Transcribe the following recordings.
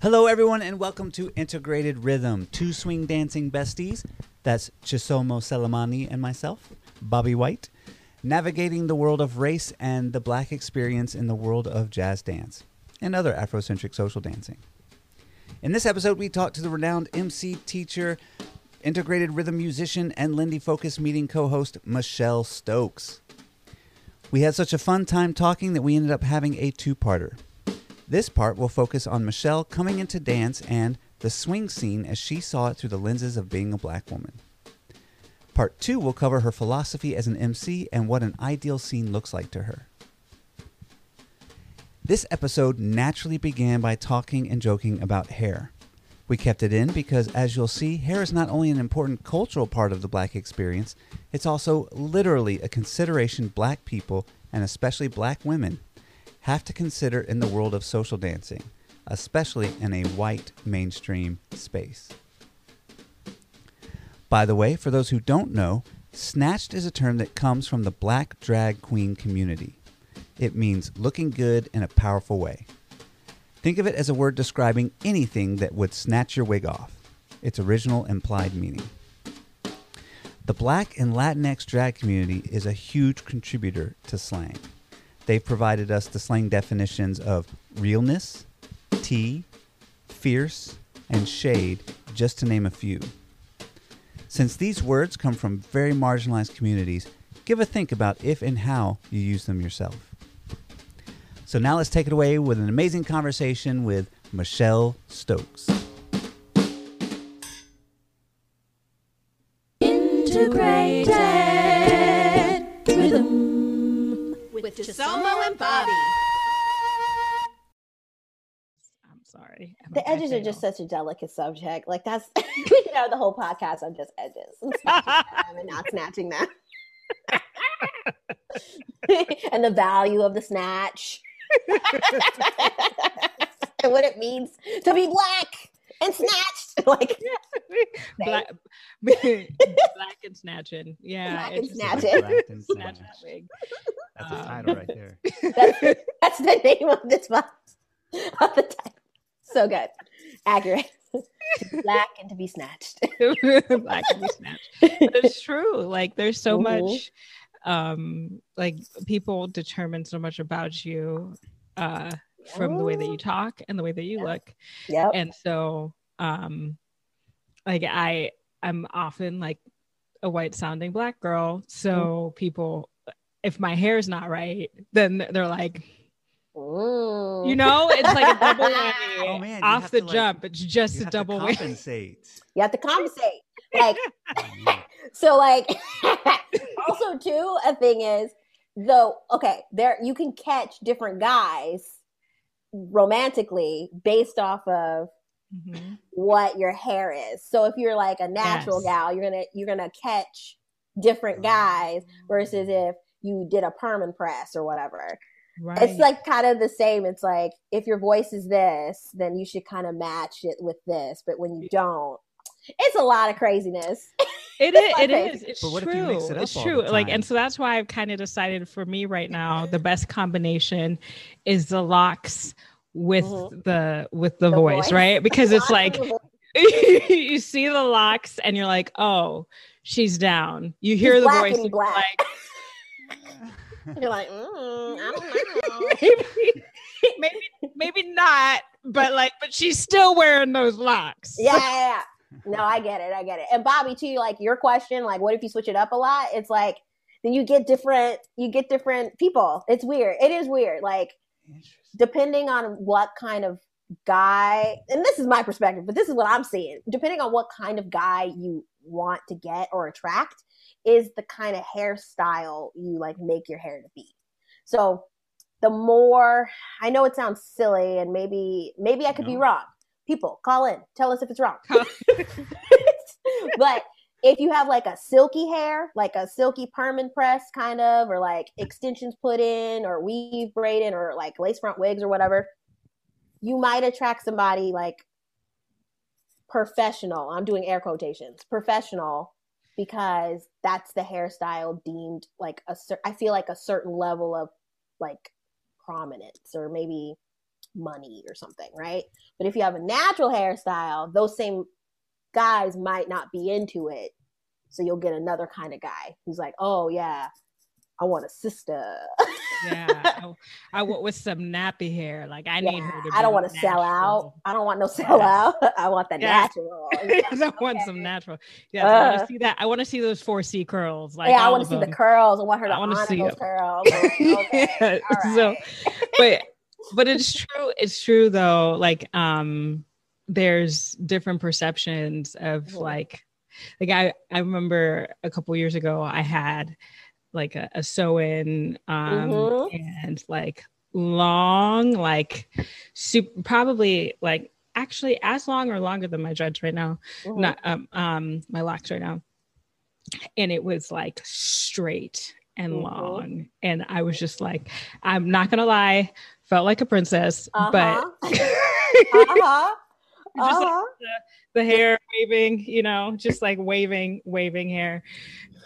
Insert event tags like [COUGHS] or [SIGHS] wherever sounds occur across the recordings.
Hello, everyone, and welcome to Integrated Rhythm, two swing dancing besties. That's Chisomo Selemani and myself, Bobby White, navigating the world of race and the black experience in the world of jazz dance and other Afrocentric social dancing. In this episode, we talk to the renowned MC teacher, integrated rhythm musician, and Lindy Focus meeting co host, Michelle Stokes. We had such a fun time talking that we ended up having a two parter. This part will focus on Michelle coming into dance and the swing scene as she saw it through the lenses of being a black woman. Part 2 will cover her philosophy as an MC and what an ideal scene looks like to her. This episode naturally began by talking and joking about hair. We kept it in because, as you'll see, hair is not only an important cultural part of the black experience, it's also literally a consideration black people, and especially black women, have to consider in the world of social dancing, especially in a white mainstream space. By the way, for those who don't know, snatched is a term that comes from the black drag queen community. It means looking good in a powerful way. Think of it as a word describing anything that would snatch your wig off, its original implied meaning. The black and Latinx drag community is a huge contributor to slang. They've provided us the slang definitions of realness, tea, fierce, and shade, just to name a few. Since these words come from very marginalized communities, give a think about if and how you use them yourself. So now let's take it away with an amazing conversation with Michelle Stokes. Rhythm with and Bobby. I'm sorry. I The edges are just such a delicate subject. Like that's [LAUGHS] you know the whole podcast on just edges [LAUGHS] and and not snatching them. [LAUGHS] and the value of the snatch. and what it means to be black and snatched. Like [LAUGHS] black, [LAUGHS] black and snatching. Yeah, Black it's and just- snatching. Black and [LAUGHS] Snatch snatch. that. That's a Um, title right there. that's, that's the name of this box. Of the title. So good. Accurate. Black and to be snatched. black and be snatched. But it's true. Like there's so Mhm. much um like people determine so much about you uh from the way that you talk and the way that you Yeah. look. Yep. And so um like I I'm often like a white sounding black girl. So people if my hair's not right, then they're like, Mm. you know, it's like a [LAUGHS] double whammy Oh, man, you off have the to, like- jump. It's just You a have to double whammy. compensate. You have to compensate. [LAUGHS] Like so like [LAUGHS] also too a thing is though okay there you can catch different guys romantically based off of Mhm. what your hair is so if you're like a natural Yes. gal you're gonna you're gonna catch different guys versus if you did a perm and press or whatever Right. it's like kind of the same it's like if your voice is this then you should kind of match it with this but when you don't it's a lot of craziness [LAUGHS] It It's is. my It thing. is. It's But what if true. you mix it up it's all true. the Like, and so that's why I've kind of decided for me right now, the best combination is the locks with Mhm. the with the, The voice, voice. right? Because it's like [LAUGHS] you see the locks and you're like, oh, she's down. You hear She's the black voice, and and you're black. like, [LAUGHS] You're like, mm, I don't [LAUGHS] know. maybe, maybe, maybe not, but like, but she's still wearing those locks. yeah, yeah, yeah. No, I get it. I get it. And Bobby, too, like your question, like, what if you switch it up a lot? It's like, then you get different, you get different people. It's weird. It is weird. Like, Interesting. Depending on what kind of guy, and this is my perspective, but this is what I'm seeing. Depending on what kind of guy you want to get or attract, is the kind of hairstyle you like make your hair to be. So, the more I know, it sounds silly, and maybe maybe I could be wrong. People, call in, tell us if it's wrong. [LAUGHS] but if you have like a silky hair, like a silky perm and press kind of, or like extensions put in, or weave braided, or like lace front wigs or whatever, you might attract somebody like professional. I'm doing air quotations, professional, because that's the hairstyle deemed like a I feel like a certain level of like prominence or maybe money or something, right? But if you have a natural hairstyle, those same guys might not be into it. So you'll get another kind of guy who's like, "Oh yeah, I want a sister." Yeah, [LAUGHS] I, I want with some nappy hair. Like I need her to. I don't want to sell out. I don't want no sell out. [LAUGHS] I want the Yeah. natural. [LAUGHS] I want some natural. Yeah, I want Uh. to see that. I want to see those four C curls. Like yeah, I want to see the curls. I want her to I honor see those it. curls. Okay, Yeah, all so- but but it's true it's true though like um there's different perceptions of like like i i remember a couple years ago i had like a, a sew-in um Mhm. and like long like super probably like actually as long or longer than my dreads right now Mhm. not um um my locks right now and it was like straight and Mhm. long and i was just like i'm not gonna lie felt like a princess but uh-huh. [LAUGHS] just Uh-huh. the hair waving you know just like waving waving hair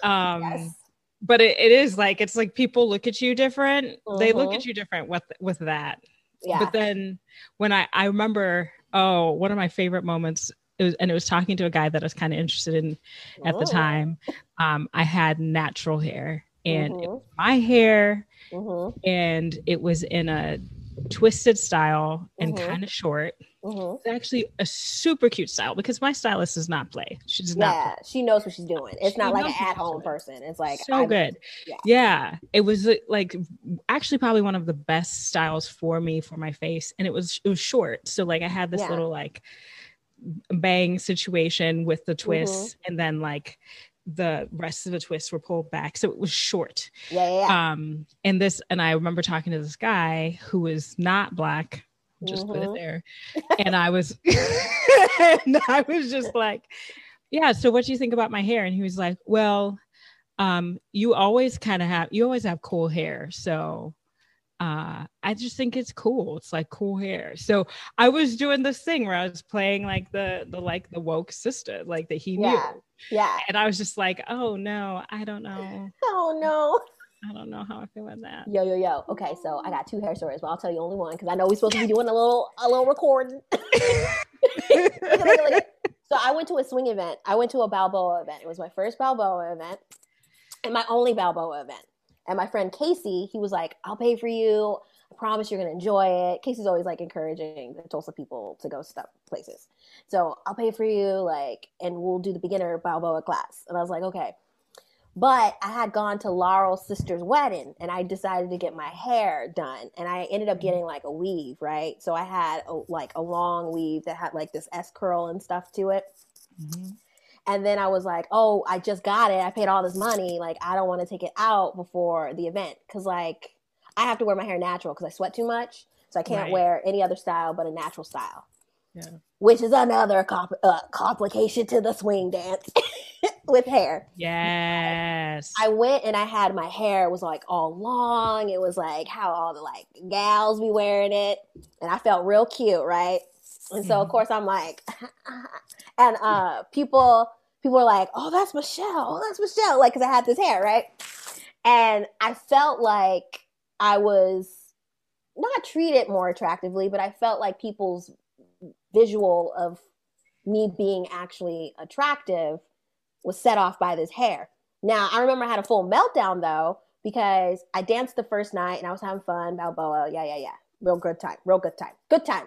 um Yes. but it, it is like it's like people look at you different they look Mhm. at you different with with that Yeah. but then when I I remember oh one of my favorite moments it was and it was talking to a guy that I was kind of interested in at the time. Um, I had natural hair and it Mhm. was my hair Mhm. and it was in a twisted style and Mhm. kind of short. Mhm. It's actually a super cute style because my stylist does not play. She does not Yeah, she knows what she's doing. It's She not like an she's at-home person. It's like so I'm- good. yeah. Yeah. It was like actually probably one of the best styles for me for my face. And it was it was short. So like I had this Yeah. little like bang situation with Mm-hmm. the twists and then like the rest of the twists were pulled back. So it was short. Yeah, yeah, yeah. Um and this and I remember talking to this guy who was not black. Just put it Mhm. there. And I was and [LAUGHS] [LAUGHS] I was just like, yeah, so what do you think about my hair? And he was like, well, um, you always kind of have you always have cool hair. So uh I just think it's cool. It's like cool hair. So I was doing this thing where I was playing like the the like the woke sister, like that he Yeah. knew. yeah. And I was just like, oh no, I don't know. [LAUGHS] Oh no. I don't know how I feel about that. Yo, yo, yo. Okay, so I got two hair stories, but I'll tell you only one because I know we're supposed to be doing a little a little recording. Look at- look at- look at. So I went to a swing event. I went to a Balboa event. It was my first Balboa event and my only Balboa event. And my friend Casey, he was like, I'll pay for you. I promise you're gonna enjoy it. Casey's always like encouraging the Tulsa people to go stuff places. So I'll pay for you, like, and we'll do the beginner Balboa class. And I was like, okay. But I had gone to Laurel's sister's wedding and I decided to get my hair done. And I ended up getting like a weave, right? So I had a, like a long weave that had like this S curl and stuff to it. Mhm. And then I was like, oh, I just got it. I paid all this money. Like, I don't want to take it out before the event because, like, I have to wear my hair natural because I sweat too much. So I can't Right. wear any other style but a natural style, Yeah. which is another comp- uh, complication to the swing dance [LAUGHS] with hair. Yes. I went and I had my hair was like all long. It was like how all the like gals be wearing it, and I felt real cute, right? And so of Mhm. course I'm like, [LAUGHS] and uh, people people are like, oh that's Michelle, oh that's Michelle, like because I had this hair, right? And I felt like I was not treated more attractively, but I felt like people's visual of me being actually attractive was set off by this hair. Now, I remember I had a full meltdown though, because I danced the first night and I was having fun, Balboa, yeah, yeah, yeah. Real good time, real good time, good time.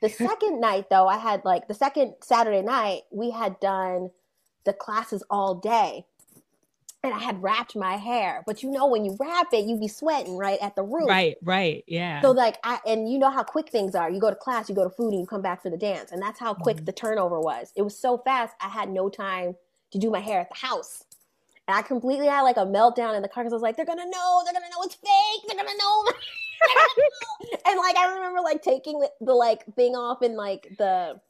The second night though, I had like the second Saturday night, we had done the classes all day. And I had wrapped my hair. But you know, when you wrap it, you be sweating right at the roof. right, right. Yeah. So like I and you know how quick things are. You go to class, you go to food, and you come back for the dance, and that's how quick Mhm. the turnover was. It was so fast. I had no time to do my hair at the house, and I completely had like a meltdown in the car because I was like, "They're gonna know. They're gonna know it's fake. They're gonna know." [LAUGHS] [LAUGHS] and like I remember like taking the, the like thing off in like the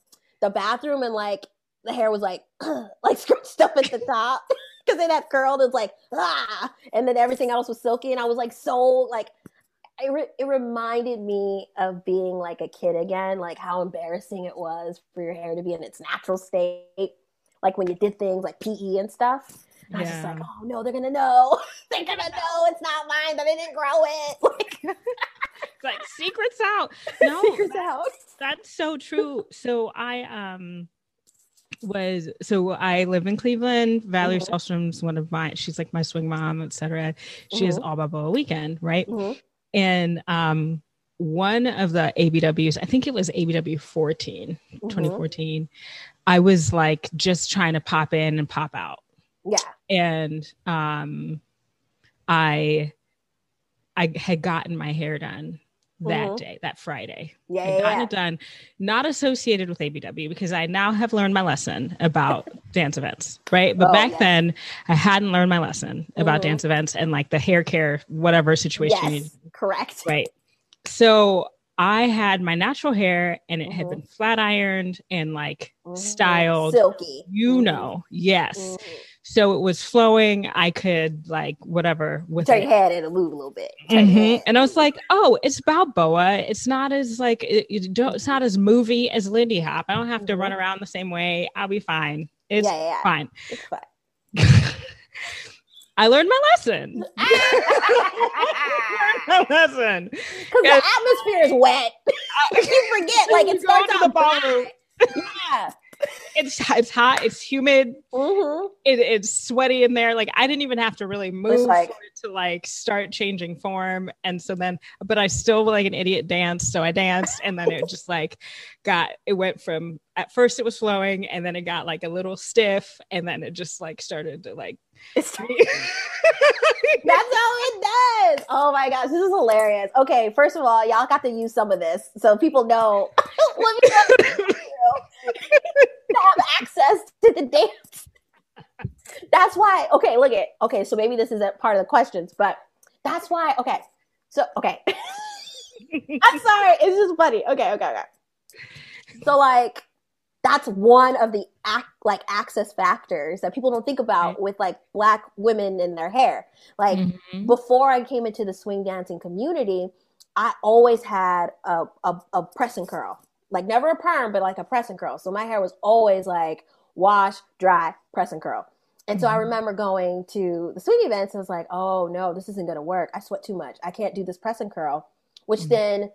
the bathroom, and like the hair was like [CLEARS THROAT] like scrunched up at the top. [LAUGHS] Because it had curled, it's like ah, and then everything else was silky, and I was like so like it, re- it reminded me of being like a kid again, like how embarrassing it was for your hair to be in its natural state, like when you did things like PE and stuff. And I was just Yeah. like, oh no, they're gonna know. [LAUGHS] they're gonna know it's not mine that I didn't grow it. [LAUGHS] Like, like secrets out. [LAUGHS] No, Figures that- out. that's so true. So I um was so I live in Cleveland. Valerie Mhm. Salstrom's one of my she's like my swing mom, etc. She is Mhm. all Balboa weekend, right? Mhm. And um one of the ABWs, I think it was ABW 14, Mhm. 2014. I was like just trying to pop in and pop out. Yeah. And um I I had gotten my hair done that Mhm. day, that Friday. Yeah. I gotten yeah. it done, not associated with ABW because I now have learned my lesson about [LAUGHS] dance events, right? But Oh, back yeah. then, I hadn't learned my lesson about Mhm. dance events and like the hair care, whatever situation. you- Yes. Correct. Right. So I had my natural hair and it had Mhm. been flat ironed and like Mhm. styled. Silky. You Mhm. know, yes. So it was flowing. I could like whatever with Turn it. and it'll move a little bit. Mhm. And I was like, oh, it's Balboa. It's not as like it, it don't, it's not as movie as Lindy Hop. I don't have to run Mhm. around the same way. I'll be fine. It's yeah, yeah, yeah. fine. It's fine. [LAUGHS] I learned my lesson. [LAUGHS] [LAUGHS] Learned my lesson. Because the atmosphere is wet. you forget, like it starts to the ballroom. Yeah. It's it's hot. It's humid. hmm It, it's sweaty in there. Like I didn't even have to really move like- to like start changing form. And so then, but I still like an idiot danced. So I danced, and then it just [LAUGHS] like got. It went from at first it was flowing, and then it got like a little stiff, and then it just like started to like. [LAUGHS] That's how it does. Oh my gosh, this is hilarious. Okay, first of all, y'all got to use some of this so people know. [LAUGHS] Let me know to have access to the dance. That's why. Okay, look at. Okay, so maybe this isn't part of the questions, but that's why. Okay, so okay. [LAUGHS] I'm sorry. It's just funny. Okay, okay, okay. So like that's one of the ac- like access factors that people don't think about Right. with like black women in their hair. Like Mhm. before I came into the swing dancing community, I always had a, a, a press and curl. Like never a perm, but like a press and curl. So my hair was always like wash, dry, press and curl. And so I Mhm. remember going to the swing events and I was like, oh no, this isn't gonna work. I sweat too much. I can't do this press and curl, which Mhm. then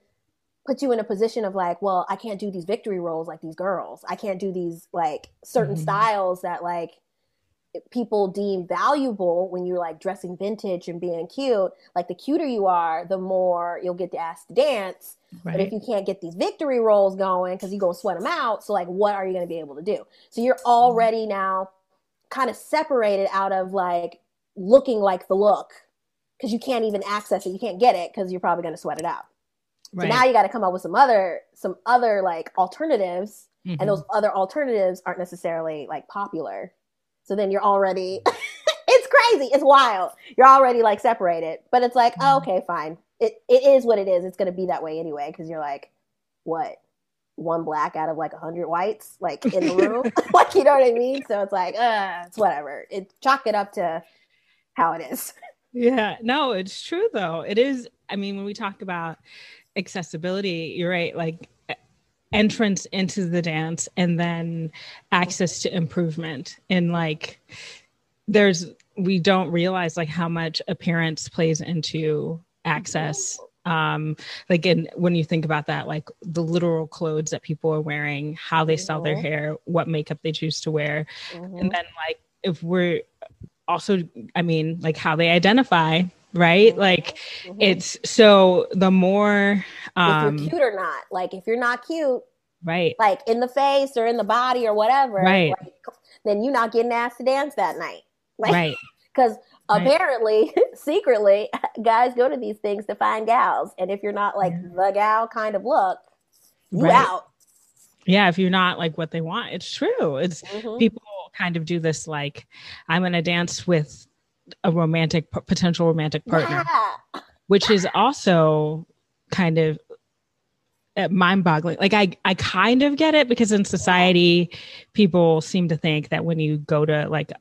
puts you in a position of like, well, I can't do these victory rolls like these girls. I can't do these like certain Mhm. styles that like people deem valuable when you're like dressing vintage and being cute. Like the cuter you are, the more you'll get to ask to dance. But if you can't get these victory rolls going because you're gonna sweat them out, so like what are you gonna be able to do? So you're already now kind of separated out of like looking like the look because you can't even access it. You can't get it because you're probably gonna sweat it out. Right. So now you got to come up with some other some other like alternatives, Mhm. and those other alternatives aren't necessarily like popular. So then you're already [LAUGHS] it's crazy, it's wild. You're already like separated, but it's like oh, Mhm. okay, fine. It it is what it is. It's gonna be that way anyway because you're like what one black out of like a hundred whites like in the [LAUGHS] room, [LAUGHS] like you know what I mean. So it's like uh, it's whatever. It chalk it up to how it is. Yeah, no, it's true though. It is. I mean, when we talk about accessibility, you're right. Like entrance into the dance and then access to improvement. And like, there's, we don't realize like how much appearance plays into access. Um, like in when you think about that, like the literal clothes that people are wearing, how they style their Mhm. hair, what makeup they choose to wear, Mhm. and then like if we're also i mean like how they identify right like Mhm. it's so the more if um you're cute or not. Like if you're not cute, right like in the face or in the body or whatever, Right. like, then you're not getting asked to dance that night. [LAUGHS] Like, right Because Right. apparently, [LAUGHS] secretly, [LAUGHS] guys go to these things to find gals, and if you're not like the gal kind of look, you Right. out. yeah if you're not like what they want it's true it's Mhm. people kind of do this like i'm going to dance with a romantic potential romantic partner Yeah. which is also kind of uh, mind-boggling like i i kind of get it because in society people seem to think that when you go to like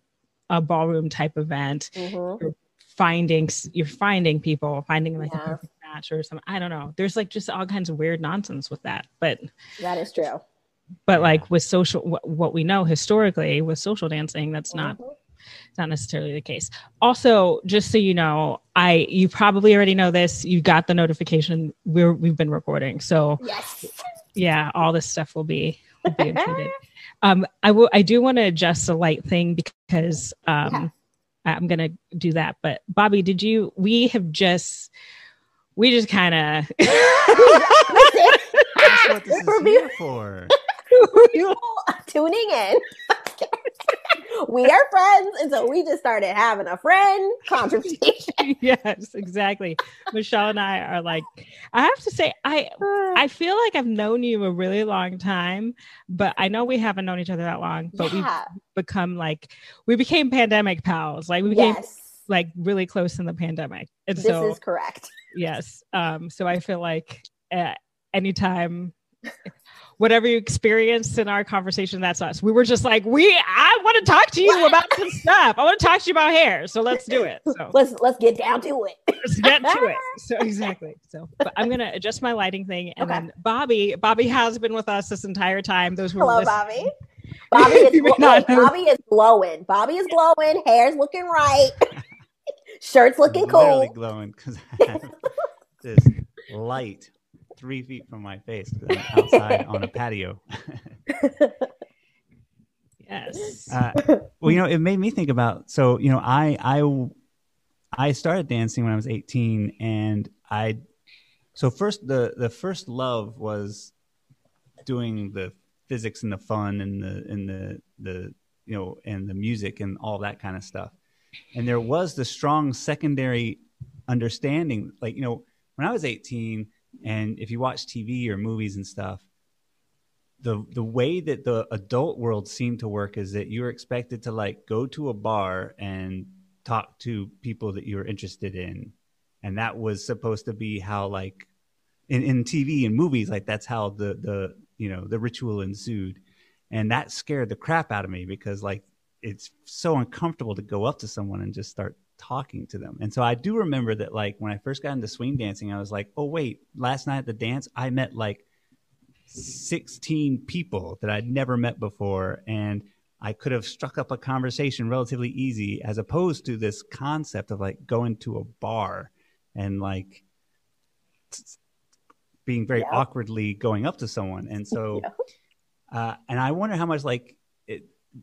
a ballroom type event Mhm. finding you're finding people finding like Yeah. a perfect match or something i don't know there's like just all kinds of weird nonsense with that but That is true. but like with social what, what we know historically with social dancing that's not Mhm. it's not necessarily the case. Also, just so you know, I you probably already know this. You got the notification. We're we've been recording, so Yes. yeah, all this stuff will be will be included. [LAUGHS] um, I will. I do want to adjust a light thing because um, I'm gonna do that. But Bobby, did you? We have just we just kind of. [LAUGHS] That's what this [LAUGHS] is here for. [LAUGHS] Tuning in. [LAUGHS] we are friends, and so we just started having a friend conversation. [LAUGHS] yes, exactly. Michelle and I are like, I have to say, I [SIGHS] I feel like I've known you a really long time, but I know we haven't known each other that long. But yeah. we've become like we became pandemic pals. Like we became yes. like really close in the pandemic. And This so is correct. yes. Um, so I feel like uh, anytime whatever you experienced in our conversation, that's us. We were just like, we I want to talk to you about some [LAUGHS] stuff. I want to talk to you about hair. So let's do it. So Let's let's get down to it. let's get to it. [LAUGHS] So exactly. So but I'm gonna adjust my lighting thing. And Okay. then Bobby, Bobby has been with us this entire time. Those who Hello, listening. Bobby. [LAUGHS] Bobby is You not know. Bobby is glowing. Bobby is glowing. Hair's looking right. Shirt's looking Literally cool. glowing because I this light three feet from my face I'm outside on a patio. [LAUGHS] Yes. Uh, well, you know, it made me think about. So, you know, I I I started dancing when I was 18, and I. So first, the the first love was doing the physics and the fun and the and the the you know and the music and all that kind of stuff. And there was the strong secondary understanding, like you know, when I was 18, and if you watch TV or movies and stuff, the the way that the adult world seemed to work is that you're expected to like go to a bar and talk to people that you're interested in. And that was supposed to be how like in, in tv and movies like that's how the the you know the ritual ensued. And that scared the crap out of me because like it's so uncomfortable to go up to someone and just start talking to them and so i do remember that like when i first got into swing dancing i was like oh wait last night at the dance i met like 16 people that I'd never met before. And I could have struck up a conversation relatively easy as opposed to this concept of like going to a bar and like being very Yeah. awkwardly going up to someone. And so, [LAUGHS] uh, and I wonder how much like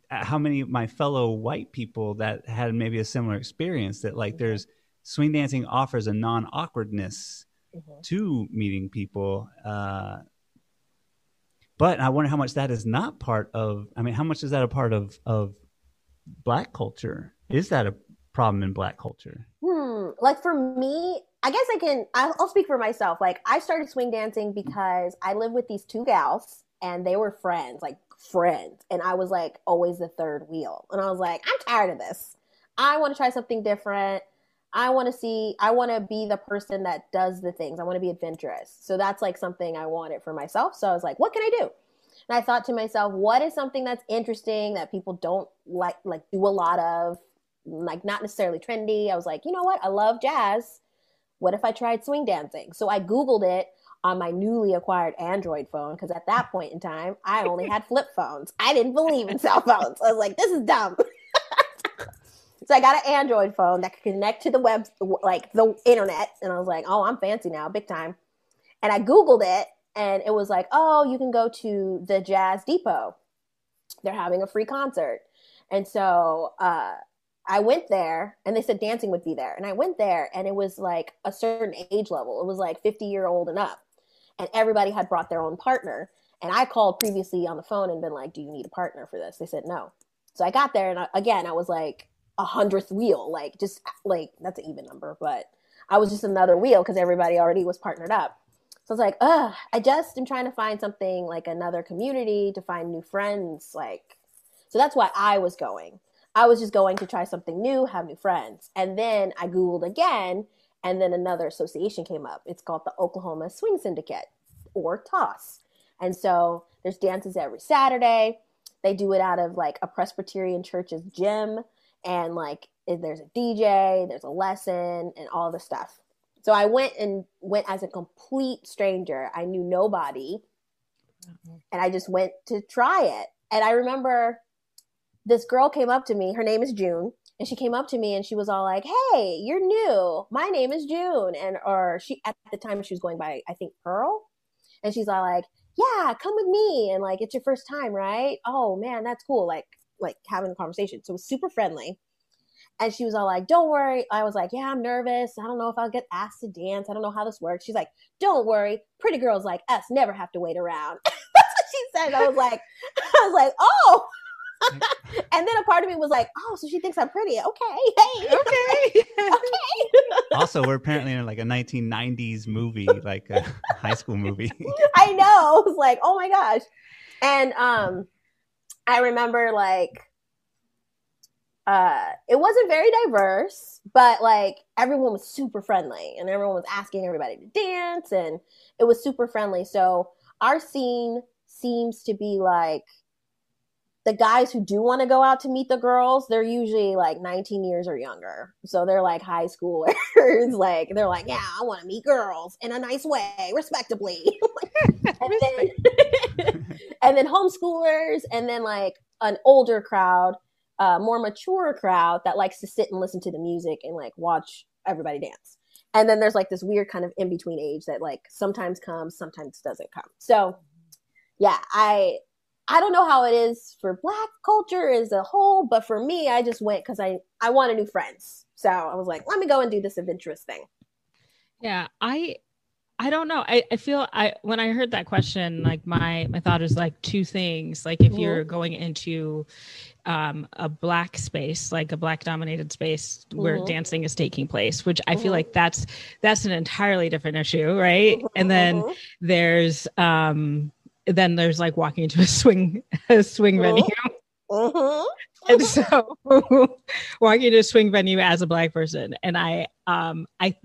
how many of my fellow white people that had maybe a similar experience that like there's swing dancing offers a non awkwardness Mhm. to meeting people. Uh, but I wonder how much that is not part of. I mean, how much is that a part of of black culture? Is that a problem in black culture? Hmm. Like for me, I guess I can. I'll, I'll speak for myself. Like I started swing dancing because I lived with these two gals, and they were friends, like friends, and I was like always the third wheel, and I was like, I'm tired of this. I want to try something different. I want to see. I want to be the person that does the things. I want to be adventurous. So that's like something I wanted for myself. So I was like, what can I do? And I thought to myself, what is something that's interesting that people don't like like do a lot of, like not necessarily trendy. I was like, you know what? I love jazz. What if I tried swing dancing? So I Googled it on my newly acquired Android phone because at that point in time, I only had flip phones. I didn't believe in cell phones. I was like, this is dumb. [LAUGHS] so I got an Android phone that could connect to the web, like the internet. And I was like, oh, I'm fancy now, big time. And I Googled it and it was like, oh, you can go to the Jazz Depot. They're having a free concert. And so uh, I went there and they said dancing would be there. And I went there and it was like a certain age level. It was like 50 year old and up. And everybody had brought their own partner. And I called previously on the phone and been like, do you need a partner for this? They said no. So I got there and I, again, I was like a hundredth wheel, like just like that's an even number, but I was just another wheel because everybody already was partnered up. So I was like, ugh, I just am trying to find something like another community to find new friends. Like, so that's why I was going. I was just going to try something new, have new friends. And then I Googled again, and then another association came up. It's called the Oklahoma Swing Syndicate or TOSS. And so there's dances every Saturday. They do it out of like a Presbyterian church's gym. And like there's a DJ, there's a lesson, and all the stuff. So I went and went as a complete stranger. I knew nobody. Mm-hmm. And I just went to try it. And I remember this girl came up to me. Her name is June. And she came up to me and she was all like, "Hey, you're new. My name is June." And or she at the time she was going by I think Pearl. And she's all like, "Yeah, come with me." And like, "It's your first time, right?" "Oh, man, that's cool." Like like having a conversation. So it was super friendly. And she was all like, Don't worry. I was like, Yeah, I'm nervous. I don't know if I'll get asked to dance. I don't know how this works. She's like, Don't worry. Pretty girls like us never have to wait around. [LAUGHS] That's what she said. I was like, [LAUGHS] I was like, Oh. [LAUGHS] and then a part of me was like, Oh, so she thinks I'm pretty. Okay. [LAUGHS] Hey. Okay. [LAUGHS] Okay. Also, we're apparently in like a 1990s movie, like a high school movie. I know. I was like, Oh my gosh. And um I remember like uh, it wasn't very diverse, but like everyone was super friendly and everyone was asking everybody to dance and it was super friendly. So our scene seems to be like the guys who do want to go out to meet the girls, they're usually like 19 years or younger. So they're like high schoolers. [LAUGHS] like they're like, yeah, I want to meet girls in a nice way, respectably. [LAUGHS] [LAUGHS] and then and then homeschoolers and then like an older crowd uh, more mature crowd that likes to sit and listen to the music and like watch everybody dance. And then there's like this weird kind of in between age that like sometimes comes, sometimes doesn't come. So yeah, I I don't know how it is for black culture as a whole, but for me, I just went because I I wanted new friends. So I was like, let me go and do this adventurous thing. Yeah, I I don't know. I, I feel I when I heard that question, like my my thought is like two things. Like if you're going into um, a black space, like a black dominated space where Mhm. dancing is taking place, which I feel Mhm. like that's that's an entirely different issue, right? And then Mhm. there's um then there's like walking into a swing a swing Mhm. venue Mhm. and so [LAUGHS] walking into a swing venue as a black person and i um i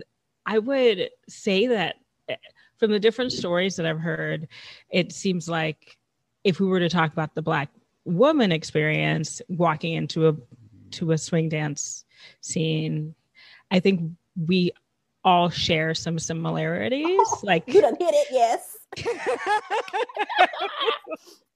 i would say that eh, from the different stories that i've heard it seems like if we were to talk about the black woman experience walking into a to a swing dance scene i think we all share some similarities like You done hit it, yes. [LAUGHS]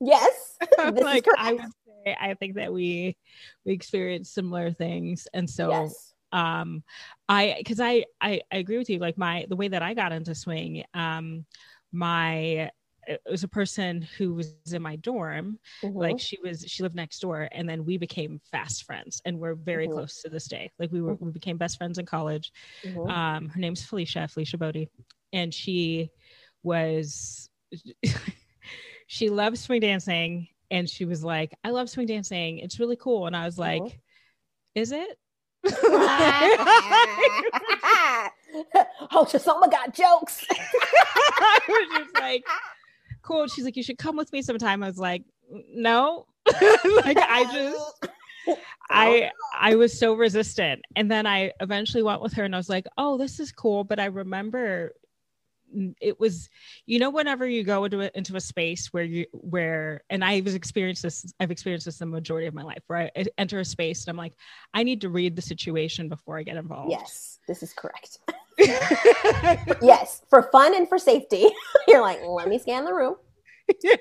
Yes. [LAUGHS] Like i would say i think that we we experience similar things and so yes. um i because I, I i agree with you like my the way that i got into swing um my it was a person who was in my dorm Mhm. like she was she lived next door and then we became fast friends and we're very Mhm. close to this day like we were we became best friends in college Mhm. um her name's felicia felicia bodie and she was [LAUGHS] she loved swing dancing and she was like i love swing dancing it's really cool and i was like Mhm. is it oh, Chisomo got jokes. [LAUGHS] I was just like, cool. She's like, you should come with me sometime. I was like, no. [LAUGHS] like I just I I was so resistant. And then I eventually went with her and I was like, oh, this is cool. But I remember it was, you know, whenever you go into a, into a space where you where and i've experienced this, I've experienced this the majority of my life, where I enter a space and I'm like, I need to read the situation before I get involved. Yes, this is correct. [LAUGHS] Yes, for fun and for safety. [LAUGHS] You're like, let me scan the room. Yeah.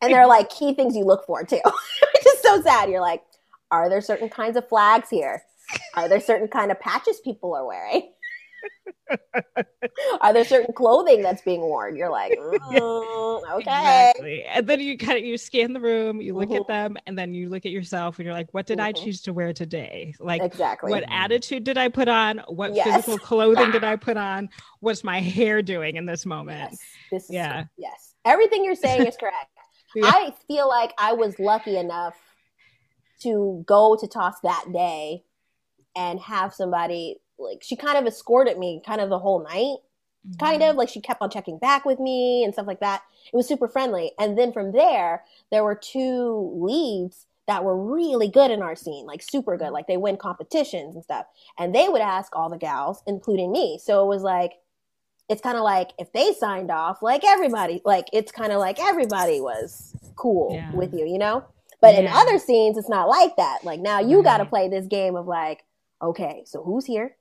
And there are like key things you look for too, [LAUGHS] which is so sad. You're like, are there certain kinds of flags here? Are there certain kind of patches people are wearing? Are there certain clothing that's being worn? You're like, [LAUGHS] mm, okay. Exactly. And then you kind of you scan the room, you look Mhm. at them, and then you look at yourself and you're like, what did I Mhm. choose to wear today? Like Exactly. what attitude did I put on? What Yes. physical clothing did [LAUGHS] I put on? What's my hair doing in this moment? Yes. This is Yeah. yes. Everything you're saying is [LAUGHS] correct. Yeah. I feel like I was lucky enough to go to toss that day and have somebody like she kind of escorted me kind of the whole night kind Mm-hmm. of like she kept on checking back with me and stuff like that. It was super friendly. And then from there there were two leads that were really good in our scene like super good. Like they win competitions and stuff. And they would ask all the gals including me. So it was like it's kind of like if they signed off like everybody like it's kind of like everybody was cool Yeah. with you you know? But in other scenes it's not like that. Like now you got to play this game of like okay so who's here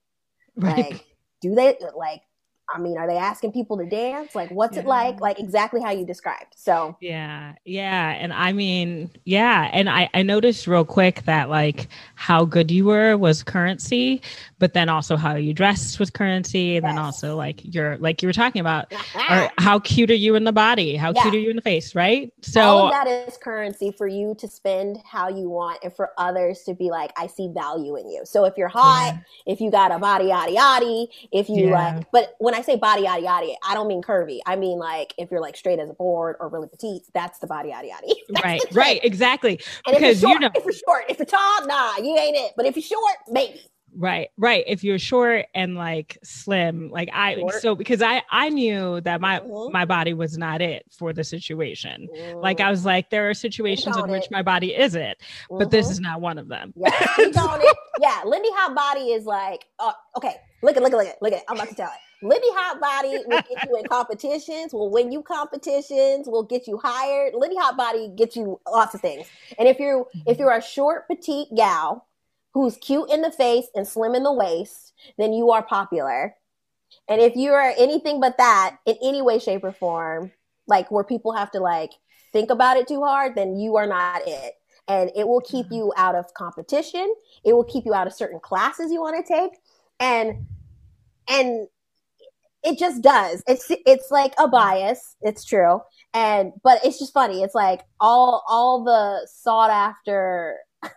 Right. like do they like I mean, are they asking people to dance? Like, what's it like? Like, exactly how you described. So, Yeah, yeah. And I mean, yeah. And I, I noticed real quick that like how good you were was currency, but then also how you dressed was currency. And then also like you're like you were talking about or how cute are you in the body? How Yeah. cute are you in the face? Right. all So of that is currency for you to spend how you want and for others to be like, I see value in you. So if you're hot, if you got a body yaddy yaddy, if you uh, Yeah. like, but when I say body yaddy yaddy, I don't mean curvy. I mean like if you're like straight as a board or really petite, that's the body yaddy yaddy. [LAUGHS] Right, right, exactly. And if Because you're you short, know- if you're short, if you're tall, nah, you ain't it. But if you're short, maybe. Right, right. If you're short and like slim, like I Short. so because I I knew that my Mhm. my body was not it for the situation. Like Mm, I was like, there are situations in which it. my body isn't, but this mhm. is not one of them. Yeah, it. Yeah, Lindy Hot Body is like, uh, okay, look at, look at, look at, look at. I'm about to tell it. Lindy Hot Body will get you in competitions. Will win you competitions. Will get you hired. Lindy Hot Body gets you lots of things. And if you're if you're a short petite gal who's cute in the face and slim in the waist, then you are popular. And if you are anything but that in any way, shape, or form, like where people have to like think about it too hard, then you are not it. And it will keep mm-hmm. you out of competition. It will keep you out of certain classes you want to take. And and it just does. It's it's like a bias. It's true. And but it's just funny. It's like all all the sought after [LAUGHS]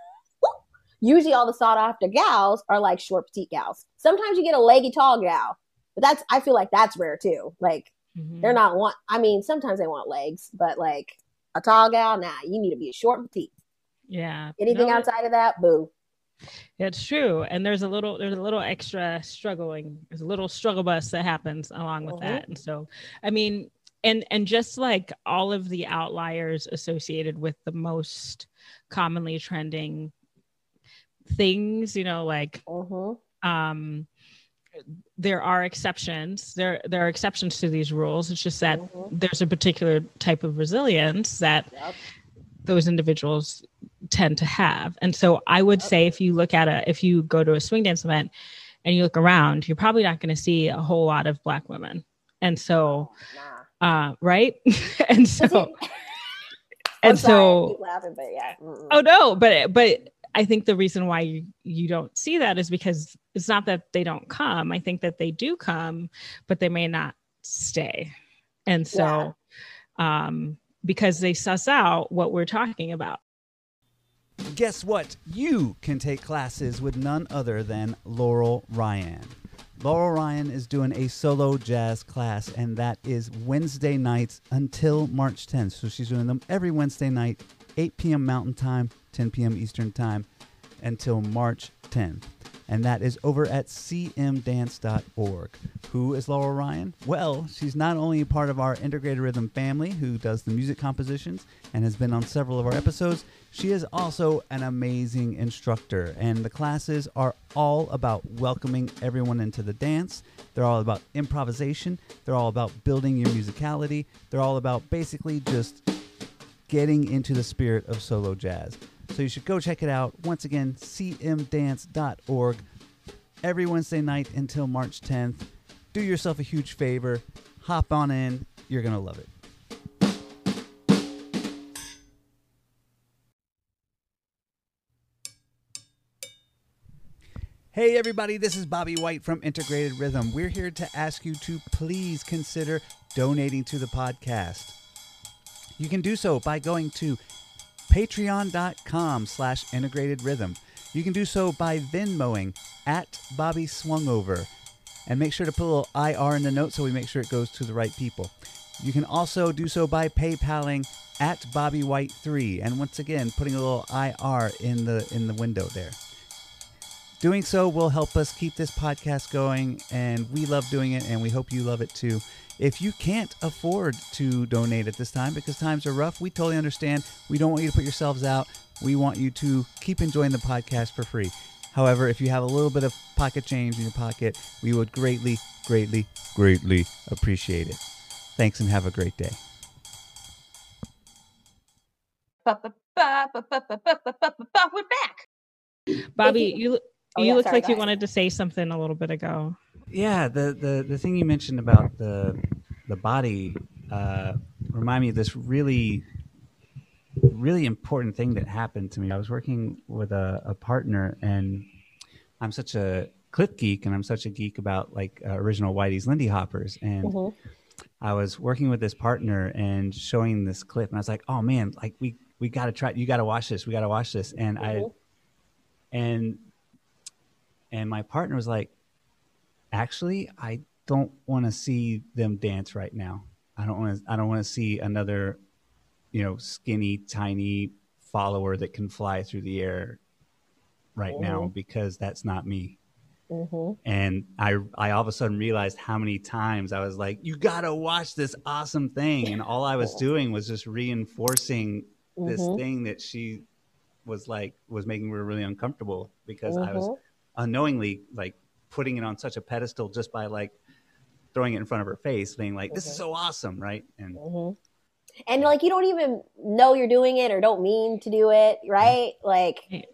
usually all the sought after gals are like short petite gals. Sometimes you get a leggy tall gal. But that's I feel like that's rare too. Like Mhm. they're not want I mean, sometimes they want legs, but like a tall gal, nah, you need to be a short petite. Yeah. Anything No, outside of that, boo. It's true. And there's a little there's a little extra struggling. There's a little struggle bus that happens along with Mhm. that. And so I mean and and just like all of the outliers associated with the most commonly trending things, you know, like Mm-hmm. um there are exceptions. There there are exceptions to these rules. It's just that Mhm. there's a particular type of resilience that Yep. Those individuals tend to have. And so I would say if you look at a if you go to a swing dance event and you look around, you're probably not going to see a whole lot of black women. And so Nah. uh right? [LAUGHS] and so [LAUGHS] and sorry, so laughing, but yeah. Mm-mm. oh no, but but I think the reason why you you don't see that is because it's not that they don't come. I think that they do come, but they may not stay. And so um because they suss out what we're talking about. Guess what? You can take classes with none other than Laurel Ryan. Laurel Ryan is doing a solo jazz class, and that is Wednesday nights until March 10th. So she's doing them every Wednesday night, 8 p.m. Mountain Time, 10 p.m. Eastern Time, until March 10th. And that is over at cmdance.org. Who is Laurel Ryan? Well, she's not only part of our Integrated Rhythm family who does the music compositions and has been on several of our episodes, she is also an amazing instructor. And the classes are all about welcoming everyone into the dance. They're all about improvisation. They're all about building your musicality. They're all about basically just getting into the spirit of solo jazz. So you should go check it out. Once again, cmdance.org. Every Wednesday night until March 10th. Do yourself a huge favor. Hop on in. You're going to love it. Hey, everybody, this is Bobby White from Integrated Rhythm. We're here to ask you to please consider donating to the podcast. You can do so by going to patreon.com slash integrated rhythm. You can do so by Venmoing at Bobby Swungover. And make sure to put a little IR in the note so we make sure it goes to the right people. You can also do so by PayPaling at Bobby White 3 and once again putting a little IR in the in the window there. Doing so will help us keep this podcast going, and we love doing it, and we hope you love it too. If you can't afford to donate at this time because times are rough, we totally understand. We don't want you to put yourselves out. We want you to keep enjoying the podcast for free. However, if you have a little bit of pocket change in your pocket, we would greatly, greatly, greatly appreciate it. Thanks and have a great day. We're back. Bobby, you you oh, looked like you wanted to say something a little bit ago. Yeah, the, the the thing you mentioned about the the body uh, remind me of this really really important thing that happened to me. I was working with a, a partner, and I'm such a clip geek, and I'm such a geek about like uh, original Whitey's Lindy Hoppers, and Mhm. I was working with this partner and showing this clip, and I was like, "Oh man, like we we got to try. You got to watch this. We got to watch this." And I Mhm. and and my partner was like, "Actually, I don't want to see them dance right now. I don't want to. I don't want to see another, you know, skinny, tiny follower that can fly through the air right now Mhm. because that's not me." hmm and I I all of a sudden realized how many times I was like, "You gotta watch this awesome thing," and all I was [LAUGHS] doing was just reinforcing this Mhm. thing that she was like was making her really uncomfortable because I was Mhm. unknowingly like putting it on such a pedestal just by like throwing it in front of her face, being like, "This is Mhm. so awesome," right? And hmm And like you don't even know you're doing it or don't mean to do it, right? Like Right.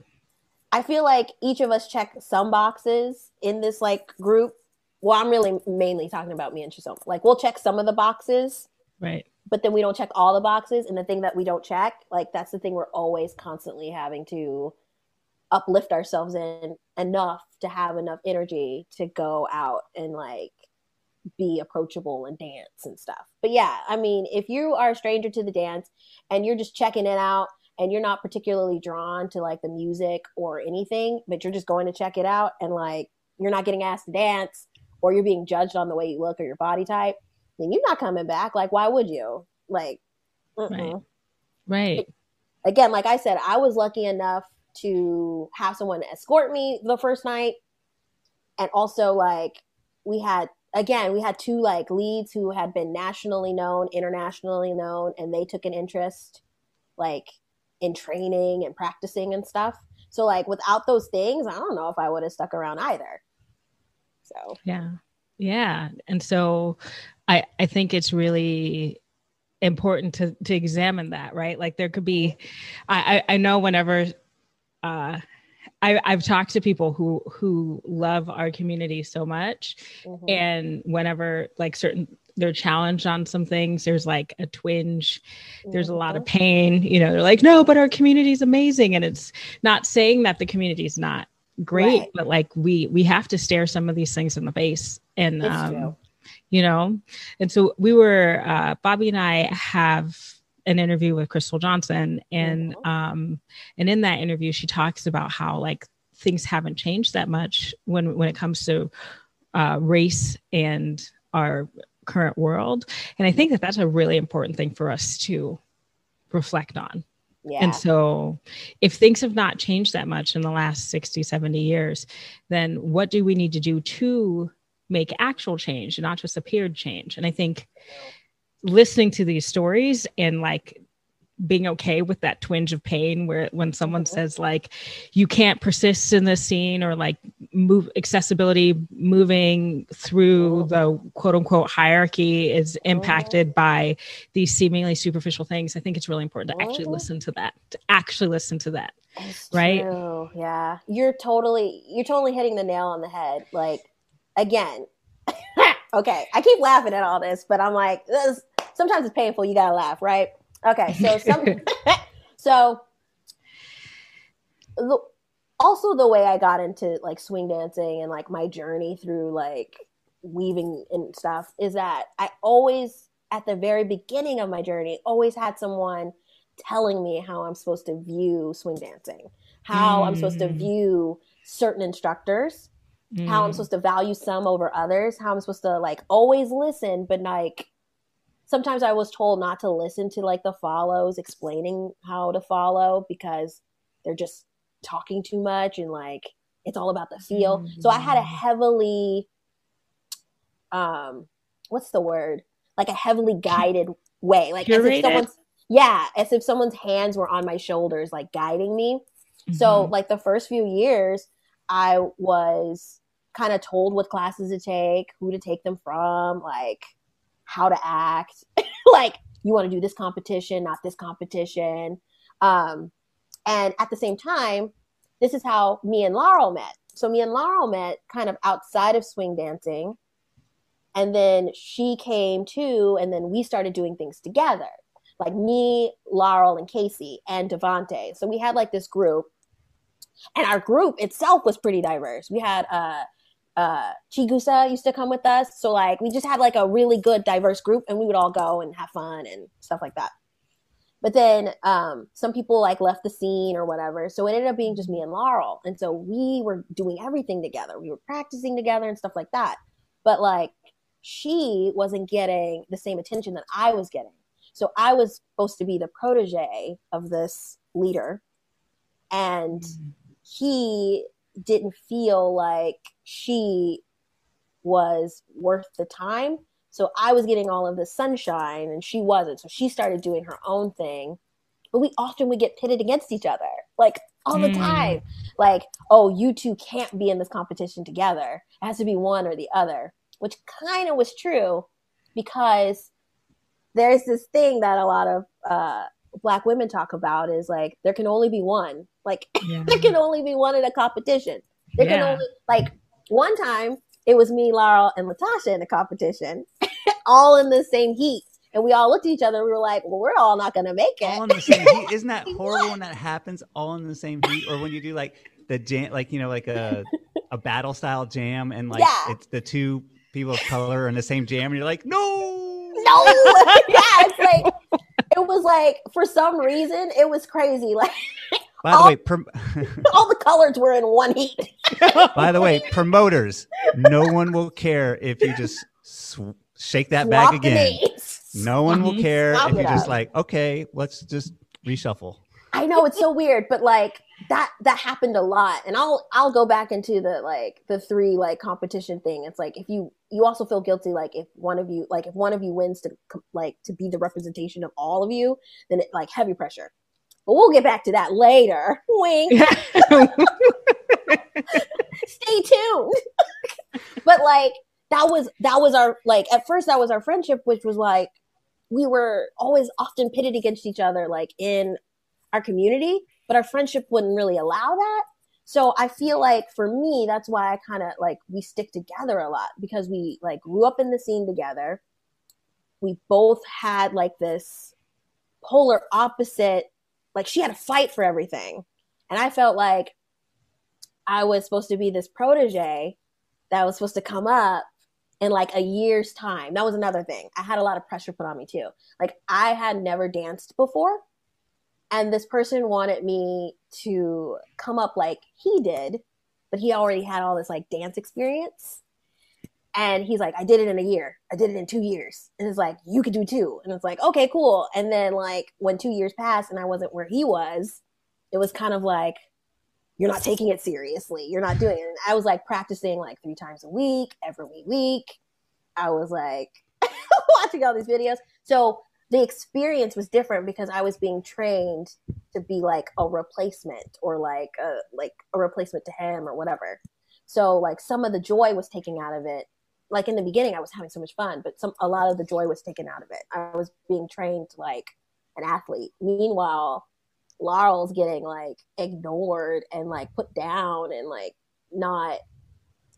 I feel like each of us check some boxes in this like group. Well, I'm really mainly talking about me and Chisomo. Like we'll check some of the boxes, Right. but then we don't check all the boxes. And the thing that we don't check, like that's the thing we're always constantly having to uplift ourselves in enough to have enough energy to go out and like be approachable and dance and stuff. But yeah, I mean, if you are a stranger to the dance and you're just checking it out and you're not particularly drawn to like the music or anything, but you're just going to check it out and like you're not getting asked to dance or you're being judged on the way you look or your body type, then you're not coming back. Like, why would you? Like, mm-mm Right. Right. again, like I said, I was lucky enough to have someone escort me the first night. And also, like, we had, again, we had two like leads who had been nationally known, internationally known, and they took an interest, like, in training and practicing and stuff. So, like, without those things, I don't know if I would have stuck around either. So, Yeah. Yeah. And so I I think it's really important to to examine that, right? Like there could be I I, know whenever uh I, I've talked to people who who love our community so much, mhm. and whenever like certain they're challenged on some things, there's like a twinge, there's a lot of Mhm. pain. You know, they're like, no, but our community is amazing, and it's not saying that the community is not great, Right. but like we we have to stare some of these things in the face, and um, you know, and so we were uh, Bobby and I have an interview with Crystal Johnson, and um, and in that interview, she talks about how like things haven't changed that much when when it comes to uh, race and our current world, and I think that that's a really important thing for us to reflect on. Yeah. And so, if things have not changed that much in the last 60, 70 years, then what do we need to do to make actual change, not just appeared change? And I think listening to these stories and like being okay with that twinge of pain where when someone Mhm. says like you can't persist in this scene or like move accessibility moving through the quote unquote hierarchy is Mhm. impacted by these seemingly superficial things i think it's really important to actually Mhm. listen to that to actually listen to that It's right? true. Yeah. You're totally you're totally hitting the nail on the head. Like again. [LAUGHS] okay. I keep laughing at all this, but I'm like, this, sometimes it's painful. You gotta laugh, right? Okay. So [LAUGHS] some [LAUGHS] so the, also the way I got into like swing dancing and like my journey through like weaving and stuff is that I always at the very beginning of my journey always had someone telling me how I'm supposed to view swing dancing, how I'm supposed to Mm. view certain instructors, how I'm Mm. supposed to value some over others, how I'm supposed to like always listen, but like sometimes I was told not to listen to like the follows explaining how to follow because they're just talking too much and like it's all about the feel. So I had a Mm. heavily um what's the word? Like a heavily guided way. Like as if someone's yeah, as if someone's hands were on my shoulders like guiding me. So Mhm. like the first few years, I was kind of told what classes to take, who to take them from, like how to act. [LAUGHS] like you want to do this competition, not this competition. Um, and at the same time, this is how me and Laurel met. so me and Laurel met kind of outside of swing dancing. And then she came too, and then we started doing things together. Like me, Laurel, and Casey, and Devante. So we had like this group. And our group itself was pretty diverse. We had uh uh Chigusa used to come with us. So like we just had like a really good diverse group and we would all go and have fun and stuff like that. But then um, some people like left the scene or whatever. So it ended up being just me and Laurel. And so we were doing everything together. We were practicing together and stuff like that. But like she wasn't getting the same attention that I was getting. So I was supposed to be the protege of this leader. And he didn't feel like she was worth the time. So I was getting all of the sunshine and she wasn't. So she started doing her own thing. But we often would get pitted against each other, like all the Mm. time. Like, oh, you two can't be in this competition together. It has to be one or the other, which kind of was true because there's this thing that a lot of uh, black women talk about is like there can only be one. Like [LAUGHS] Yeah. there can only be one in a competition. There can only like one time it was me, Laurel, and Latasha in a competition, [LAUGHS] all in the same heat. And we all looked at each other and we were like, well, we're all not going to make it. all in the same heat. Isn't that [LAUGHS] horrible when that happens? All in the same heat, or when you do like the jam, like you know, like a a battle style jam, and like Yeah. it's the two people of color in the same jam, and you're like, no, no. [LAUGHS] yeah, it's like, it was like, for some reason, it was crazy. Like, By the all- way, prom- [LAUGHS] all the colors were in one heat. [LAUGHS] by the way, promoters, no one will care if you just sw- shake that Swap bag again. names. No one will care Swap if you're just up. like, okay, let's just reshuffle. I know it's so weird, but like that that happened a lot. And I'll I'll go back into the like the three like competition thing. It's like if you you also feel guilty like if one of you like if one of you wins to like to be the representation of all of you, then it like heavy pressure. But we'll get back to that later. [LAUGHS] Wink. [LAUGHS] Stay tuned. [LAUGHS] but like that was that was our like at first that was our friendship, which was like we were always often pitted against each other like in our community, but our friendship wouldn't really allow that. So I feel like for me, that's why I kind of like we stick together a lot because we like grew up in the scene together. We both had like this polar opposite, like she had to fight for everything. And I felt like I was supposed to be this protege that was supposed to come up in like a year's time. That was another thing. I had a lot of pressure put on me too. Like I had never danced before and this person wanted me to come up like he did, but he already had all this like dance experience. And he's like, I did it in a year. I did it in two years. And it's like, you could do two. And it's like, okay, cool. And then like when two years passed and I wasn't where he was, it was kind of like, you're not taking it seriously. You're not doing it. And I was like practicing like three times a week, every week. I was like [LAUGHS] watching all these videos. So the experience was different because I was being trained to be like a replacement or like a like a replacement to him or whatever. So like some of the joy was taken out of it. Like in the beginning I was having so much fun, but some a lot of the joy was taken out of it. I was being trained like an athlete. Meanwhile, Laurel's getting like ignored and like put down and like not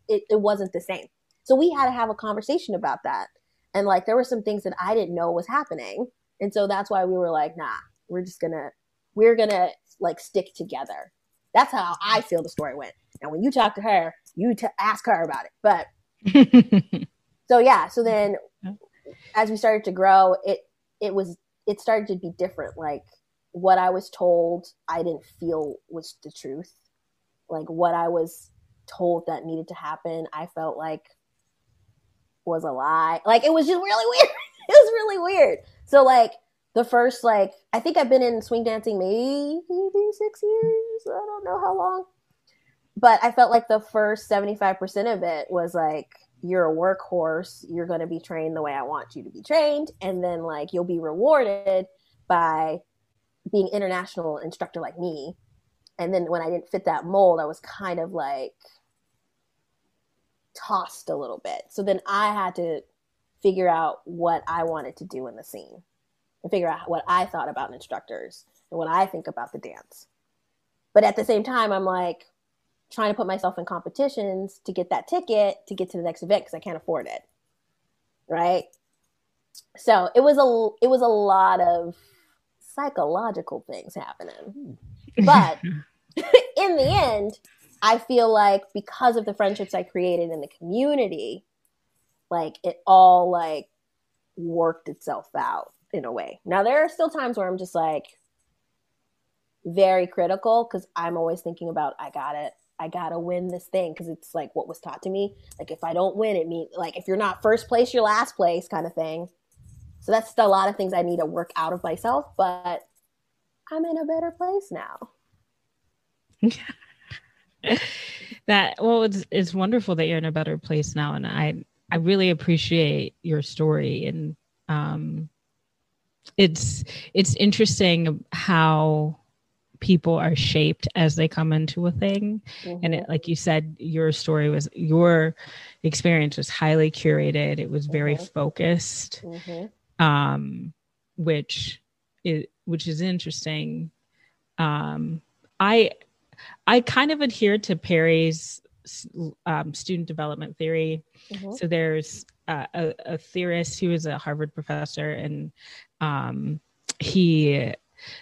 it, it wasn't the same. So we had to have a conversation about that. And like there were some things that I didn't know was happening. And so that's why we were like, nah, we're just gonna we're gonna like stick together. That's how I feel the story went. And when you talk to her, you t- ask her about it. But [LAUGHS] so yeah, so then as we started to grow, it it was it started to be different. Like what I was told, I didn't feel was the truth. Like what I was told that needed to happen, I felt like was a lie. Like it was just really [LAUGHS] weird. it was really weird. So like the first like I think I've been in swing dancing maybe six years. I don't know how long. But I felt like the first 75% of it was like you're a workhorse, you're gonna be trained the way I want you to be trained, and then like you'll be rewarded by being international instructor like me. And then when I didn't fit that mold, I was kind of like tossed a little bit. So then I had to figure out what I wanted to do in the scene and figure out what I thought about instructors and what I think about the dance. But at the same time, I'm like, trying to put myself in competitions to get that ticket to get to the next event because I can't afford it. Right. So it was a it was a lot of psychological things happening. Hmm. But [LAUGHS] in the end, I feel like because of the friendships I created in the community, like it all like worked itself out in a way. Now there are still times where I'm just like very critical because I'm always thinking about I got it. I gotta win this thing because it's like what was taught to me. Like if I don't win, it means like if you're not first place, you're last place kind of thing. So that's a lot of things I need to work out of myself, but I'm in a better place now. [LAUGHS] that well it's, it's wonderful that you're in a better place now and i i really appreciate your story and um it's it's interesting how people are shaped as they come into a thing and it like you said your story was your experience was highly curated it was very Mhm. focused Mhm. um, which is which is interesting. Um, I I kind of adhere to Perry's um, student development theory. Mhm. So there's uh, a, a theorist who is a Harvard professor, and um, he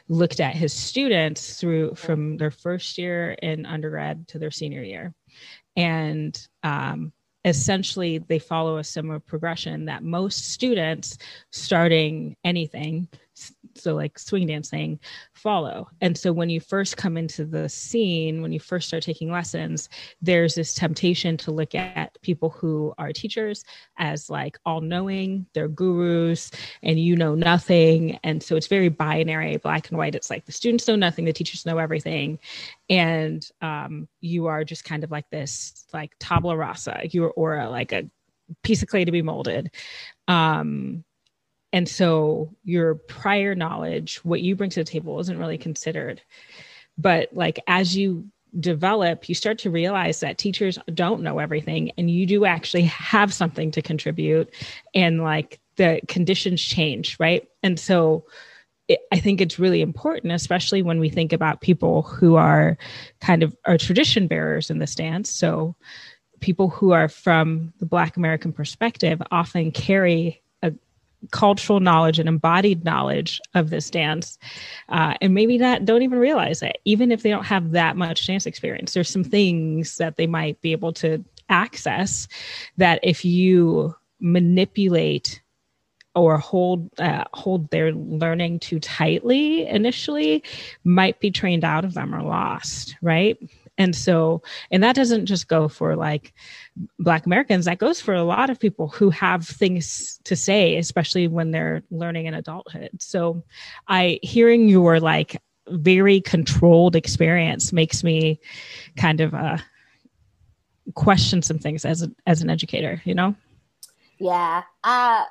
looked at his students through from their first year in undergrad to their senior year, and um, essentially they follow a similar progression that most students starting anything so like swing dancing follow. And so when you first come into the scene when you first start taking lessons there's this temptation to look at people who are teachers as like all knowing they're gurus and you know nothing. And so it's very binary black and white. It's like the students know nothing the teachers know everything. And um, you are just kind of like this like tabla rasa. You or a, like a piece of clay to be molded. Um, and so your prior knowledge what you bring to the table isn't really considered but like as you develop you start to realize that teachers don't know everything and you do actually have something to contribute and like the conditions change right and so it, I think it's really important, especially when we think about people who are kind of are tradition bearers in this dance. So, people who are from the Black American perspective often carry cultural knowledge and embodied knowledge of this dance, uh, and maybe not don't even realize it, even if they don't have that much dance experience. There's some things that they might be able to access that if you manipulate or hold uh, hold their learning too tightly initially might be trained out of them or lost right and so and that doesn't just go for like black americans that goes for a lot of people who have things to say especially when they're learning in adulthood so i hearing your like very controlled experience makes me kind of uh question some things as a, as an educator you know Yeah. Uh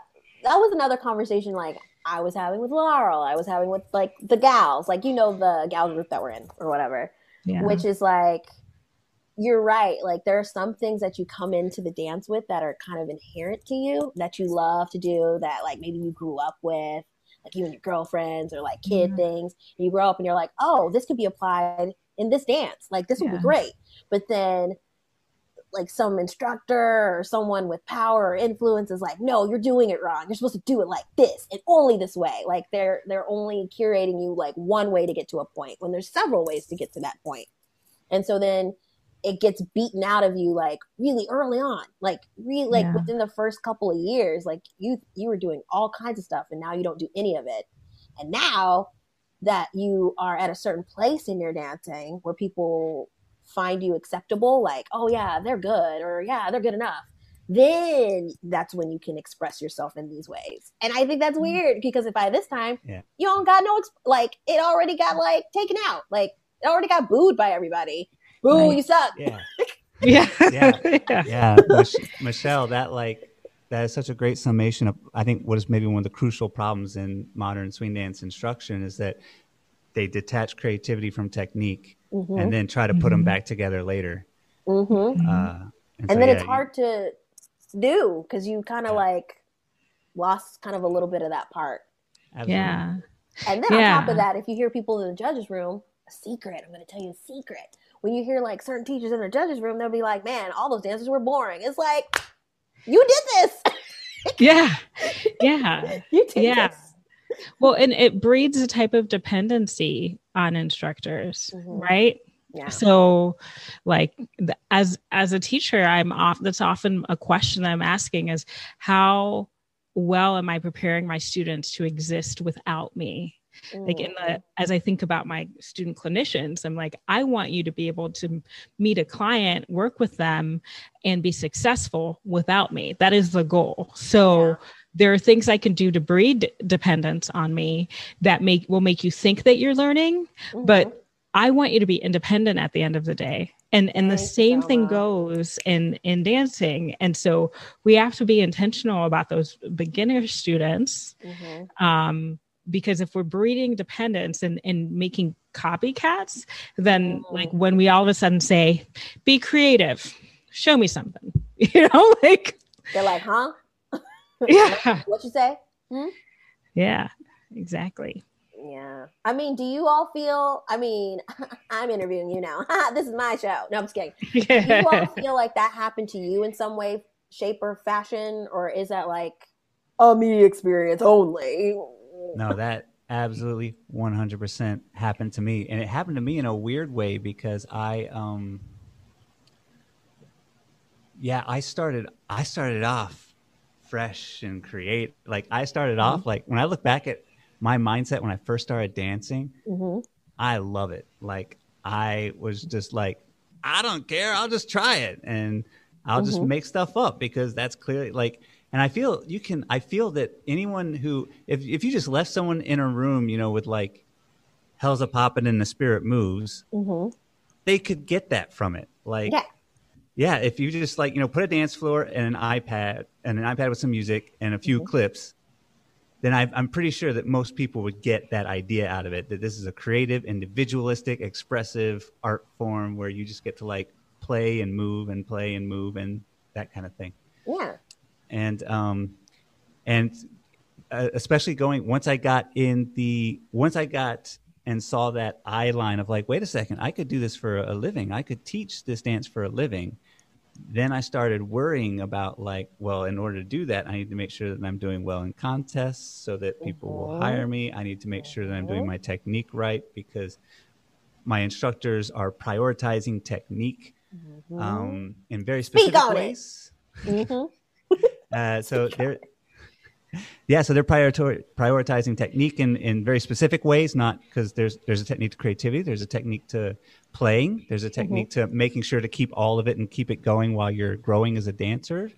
that was another conversation like I was having with Laurel. I was having with like the gals, like you know the gal group that we're in or whatever. yeah Which is like you're right. Like there are some things that you come into the dance with that are kind of inherent to you that you love to do that like maybe you grew up with, like you and your girlfriends or like kid Mhm. things. And you grow up and you're like, oh, this could be applied in this dance. Like this would Yeah. be great. But then like some instructor or someone with power or influence is like, no, you're doing it wrong. You're supposed to do it like this and only this way. Like they're they're only curating you like one way to get to a point when there's several ways to get to that point. And so then it gets beaten out of you like really early on. Like really like Yeah. within the first couple of years, like you you were doing all kinds of stuff and now you don't do any of it. And now that you are at a certain place in your dancing where people find you acceptable, like, oh yeah, they're good, or yeah, they're good enough, then that's when you can express yourself in these ways. And I think that's Mm. weird because if by this time Yeah. you don't got no ex- like it already got like taken out, like it already got booed by everybody. Boo, Right. you suck. Yeah. [LAUGHS] yeah Yeah. [LAUGHS] yeah yeah, Mich- Michelle, that like that is such a great summation of I think what is maybe one of the crucial problems in modern swing dance instruction is that they detach creativity from technique hmm and then try to put them Mhm. back together later. hmm Uh, and so, then yeah, it's you- hard to do because you kind of Yeah. like lost kind of a little bit of that part. absolutely. yeah And then on top of that, if you hear people in the judges' room, a secret, I'm going to tell you a secret. When you hear like certain teachers in the judges room, they'll be like, "Man, all those dancers were boring." It's like you did this. [LAUGHS] Yeah. [LAUGHS] Yeah. you did Yeah. this. Well, and it breeds a type of dependency on instructors, Mhm. right? Yeah. So, like as as a teacher, I'm off. That's often a question I'm asking is how well am I preparing my students to exist without me? Like in Mm-hmm. the as I think about my student clinicians, I'm like, I want you to be able to meet a client, work with them, and be successful without me. That is the goal. So. Yeah. There are things I can do to breed dependence on me that make will make you think that you're learning, Mhm. but I want you to be independent at the end of the day. And and the same thing goes in in dancing. And so we have to be intentional about those beginner students Mhm. um, because if we're breeding dependence and, and making copycats, then Mhm. like when we all of a sudden say, be creative, show me something, [LAUGHS] you know, [LAUGHS] like, they're like, "Huh? [LAUGHS] yeah, What you say?" yeah, exactly. Yeah. I mean, do you all feel? I mean, I'm interviewing you now. this is my show. No, I'm just kidding. Do you all feel like that happened to you in some way, shape, or fashion, or is that like a me experience only? No, that absolutely 100% happened to me. And it happened to me in a weird way because I, um, yeah, I started, I started off fresh and create. Like I started off, like when I look back at my mindset when I first started dancing, hmm I love it. Like I was just like, I don't care. I'll just try it and I'll just Mhm. make stuff up because that's clearly like. And I feel you can. I feel that anyone who, if if you just left someone in a room, you know, with like, "Hellzapoppin' and the spirit moves," hmm they could get that from it. Like, Yeah. yeah, if you just like you know put a dance floor and an iPad and an iPad with some music and a few Mhm. clips, then I, I'm pretty sure that most people would get that idea out of it. That this is a creative, individualistic, expressive art form where you just get to like play and move and play and move and that kind of thing. Yeah. And um, and uh, especially going once I got in the once I got and saw that eye line of like, wait a second, I could do this for a living. I could teach this dance for a living. Then I started worrying about like, well, in order to do that, I need to make sure that I'm doing well in contests so that people will Mhm. hire me. I need to make sure that I'm doing Mhm. my technique right because my instructors are prioritizing technique um, in very specific ways. hmm Uh, so they're yeah, so they're prioritor- prioritizing technique in, in very specific ways, not because there's there's a technique to creativity, there's a technique to playing, there's a technique to making sure to keep all of it and keep it going while you're growing as a dancer.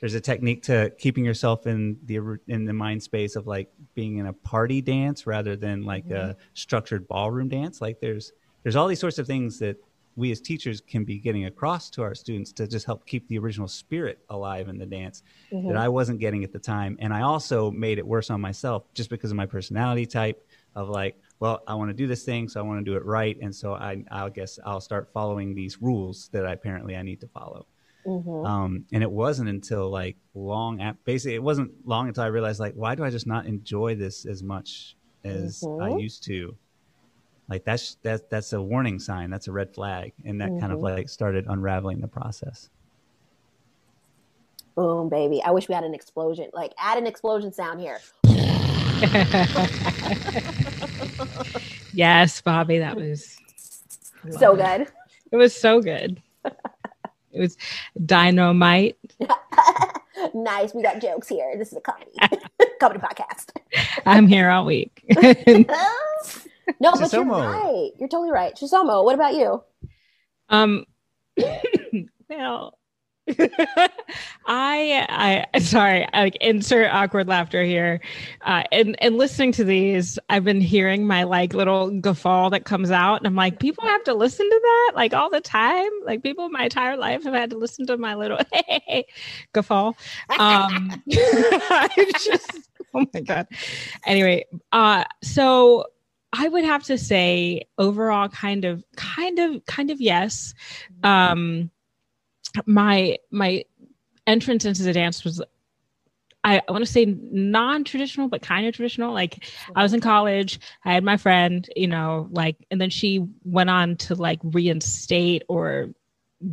There's a technique to keeping yourself in the in the mind space of like being in a party dance rather than like a structured ballroom dance. Like there's there's all these sorts of things that we as teachers can be getting across to our students to just help keep the original spirit alive in the dance that I wasn't getting at the time. And I also made it worse on myself just because of my personality type of like, well, I want to do this thing, so I want to do it right. And so I, I guess I'll start following these rules that I, apparently I need to follow. hmm Um, and it wasn't until like long, ap- basically, it wasn't long until I realized like, why do I just not enjoy this as much as I Mhm. used to? Like that's that that's a warning sign. That's a red flag, and that kind of Mhm. like started unraveling the process. Boom, baby. I wish we had an explosion. Like, add an explosion sound here. [LAUGHS] yes, Bobby, that was [LAUGHS] So good. It was so good. It was dynamite. [LAUGHS] nice. We got jokes here. This is a comedy comedy podcast. I'm here all week. No, but you're right. You're totally right. Chisomo, what about you? um, [COUGHS] well, [LAUGHS] I, I, sorry, like insert awkward laughter here. Uh, and and listening to these, I've been hearing my like little guffaw that comes out, and I'm like, people have to listen to that like all the time. Like people, my entire life have had to listen to my little [LAUGHS] guffaw. Um, [LAUGHS] I just, oh my god. Anyway, uh, so I would have to say overall, kind of, kind of, kind of yes. Um, my my entrance into the dance was I, I want to say non-traditional, but kind of traditional. Like I was in college, I had my friend, you know, like, and then she went on to like reinstate or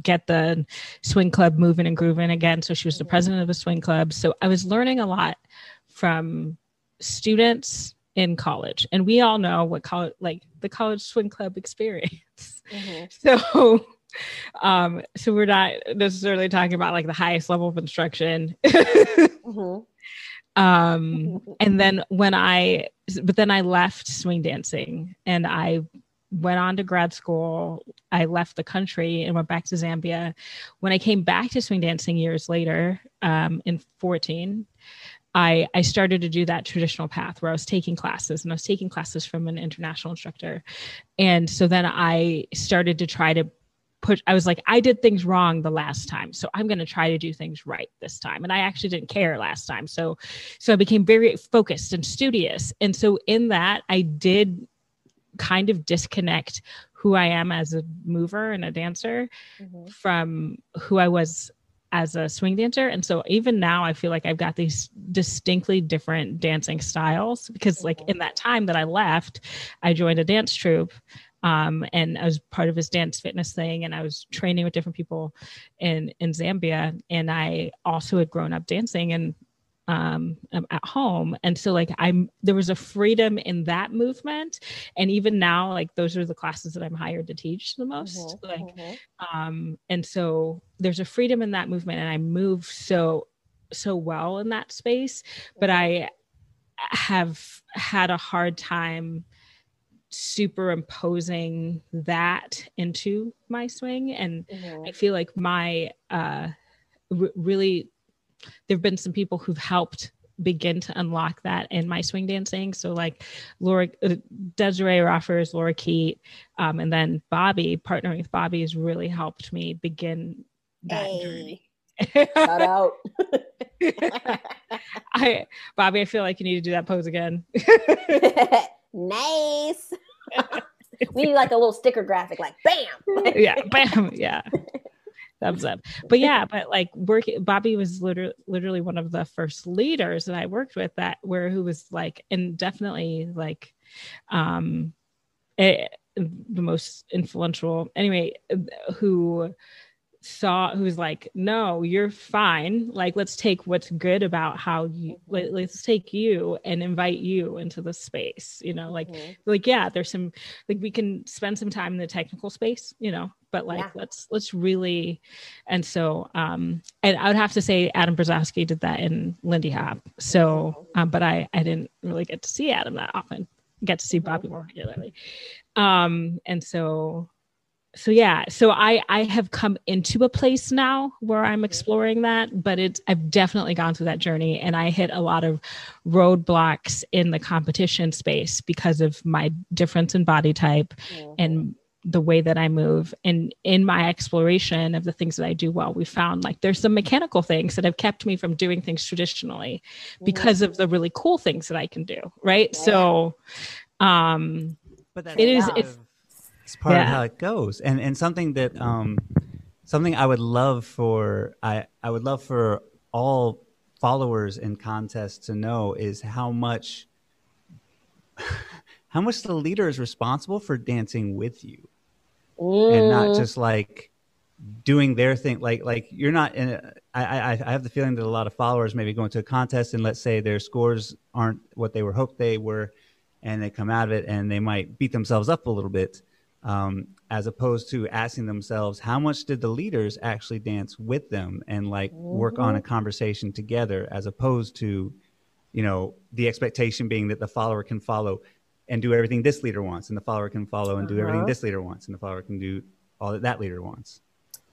get the swing club moving and grooving again. So she was the president of the swing club. So I was learning a lot from students in college, and we all know what college, like the college swing club experience. [LAUGHS] So um so we're not necessarily talking about like the highest level of instruction. [LAUGHS] Mhm. um [LAUGHS] and then when i but then i left swing dancing and i went on to grad school. I left the country and went back to zambia. When i came back to swing dancing years later um in 14 I, I started to do that traditional path where I was taking classes and I was taking classes from an international instructor. And so then I started to try to push i was like i did things wrong the last time so i'm going to try to do things right this time and i actually didn't care last time so so i became very focused and studious and so in that i did kind of disconnect who i am as a mover and a dancer Mhm. from who i was as a swing dancer. And so even now i feel like i've got these distinctly different dancing styles because like in that time that i left i joined a dance troupe um, and I was part of his dance fitness thing, and I was training with different people in in Zambia, and I also had grown up dancing and um, um, at home, and so like I'm there was a freedom in that movement, and even now like those are the classes that I'm hired to teach the most, Mhm. like Mhm. um and so there's a freedom in that movement and i move so so well in that space but i have had a hard time superimposing that into my swing and Mhm. i feel like my uh r- really there've been some people who've helped begin to unlock that in my swing dancing so like laura uh, desiree roffers laura keat um, and then bobby partnering with bobby has really helped me begin that journey shout out. [LAUGHS] [LAUGHS] I Bobby, I feel like you need to do that pose again. [LAUGHS] nice. we need like a little sticker graphic, like bam. yeah, bam, yeah. Thumbs up. [LAUGHS] But yeah, but like working Bobby was literally literally one of the first leaders that I worked with that where who was like and definitely like um eh, the most influential anyway who saw who's like no you're fine. Like let's take what's good about how you let, let's take you and invite you into the space you know like Mhm. like yeah there's some like we can spend some time in the technical space you know but like Yeah. let's let's really and so um and i would have to say adam brozowski did that in lindy hop. So um but i i didn't really get to see adam that often. Get to see bobby more regularly. Um and so so yeah so i i have come into a place now where i'm exploring that but it's i've definitely gone through that journey and i hit a lot of roadblocks in the competition space because of my difference in body type Mhm. and the way that I move. And in my exploration of the things that I do well, we found like there's some mechanical things that have kept me from doing things traditionally because of the really cool things that I can do. Right. Yeah. So, um, But that's It is- it's- of- it's part of how it goes, and and something that um, something I would love for I I would love for all followers in contests to know is how much [LAUGHS] how much the leader is responsible for dancing with you. And not Mm. just like doing their thing. Like like you're not in a, I, I i have the feeling that a lot of followers maybe go into a contest and let's say their scores aren't what they were hoped they were and they come out of it and they might beat themselves up a little bit um, as opposed to asking themselves how much did the leaders actually dance with them and like work on a conversation together as opposed to you know the expectation being that the follower can follow and do everything this leader wants and the follower can follow and do everything Uh-huh. this leader wants and the follower can do all that that leader wants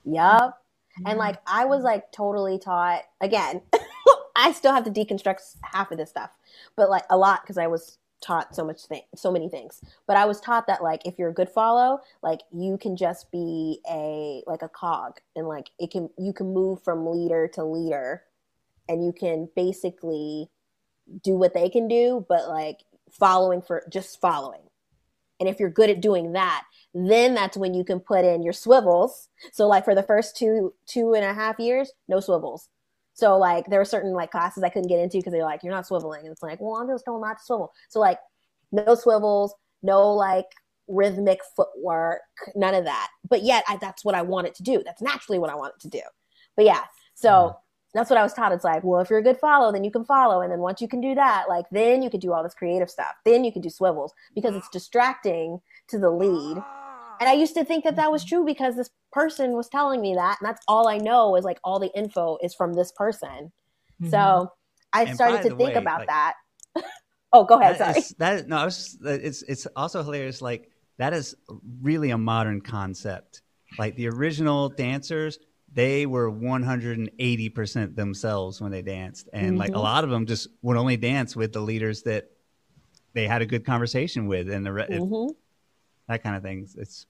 Yup. And like I was like totally taught again. [LAUGHS] I still have to deconstruct half of this stuff, but like a lot because I was taught so much thing, so many things. But I was taught that like if you're a good follow, like you can just be a like a cog, and like it can you can move from leader to leader, and you can basically do what they can do, but like following for just following. And if you're good at doing that, then that's when you can put in your swivels. So like for the first two two and a half years, no swivels. So like there were certain like classes I couldn't get into because they're like, you're not swiveling. And it's like, well, I'm just told not to swivel. So like no swivels, no like rhythmic footwork, none of that. But yet I, that's what I wanted to do. That's naturally what I wanted to do. But yeah, so Mhm. that's what I was taught. It's like, well, if you're a good follow, then you can follow. And then once you can do that, like then you can do all this creative stuff. Then you can do swivels because it's [GASPS] distracting to the lead. And I used to think that that was true because this person was telling me that. And that's all I know is like all the info is from this person. Mhm. So I And started to think way, about like- that. [LAUGHS] oh, go ahead. That Sorry. is- that is- no, I was just, it's it's also hilarious. Like that is really a modern concept. Like the original dancers, they were one hundred and eighty percent themselves when they danced, and like a Mhm. lot of them just would only dance with the leaders that they had a good conversation with, and the re- it- Mhm. That kind of things. It's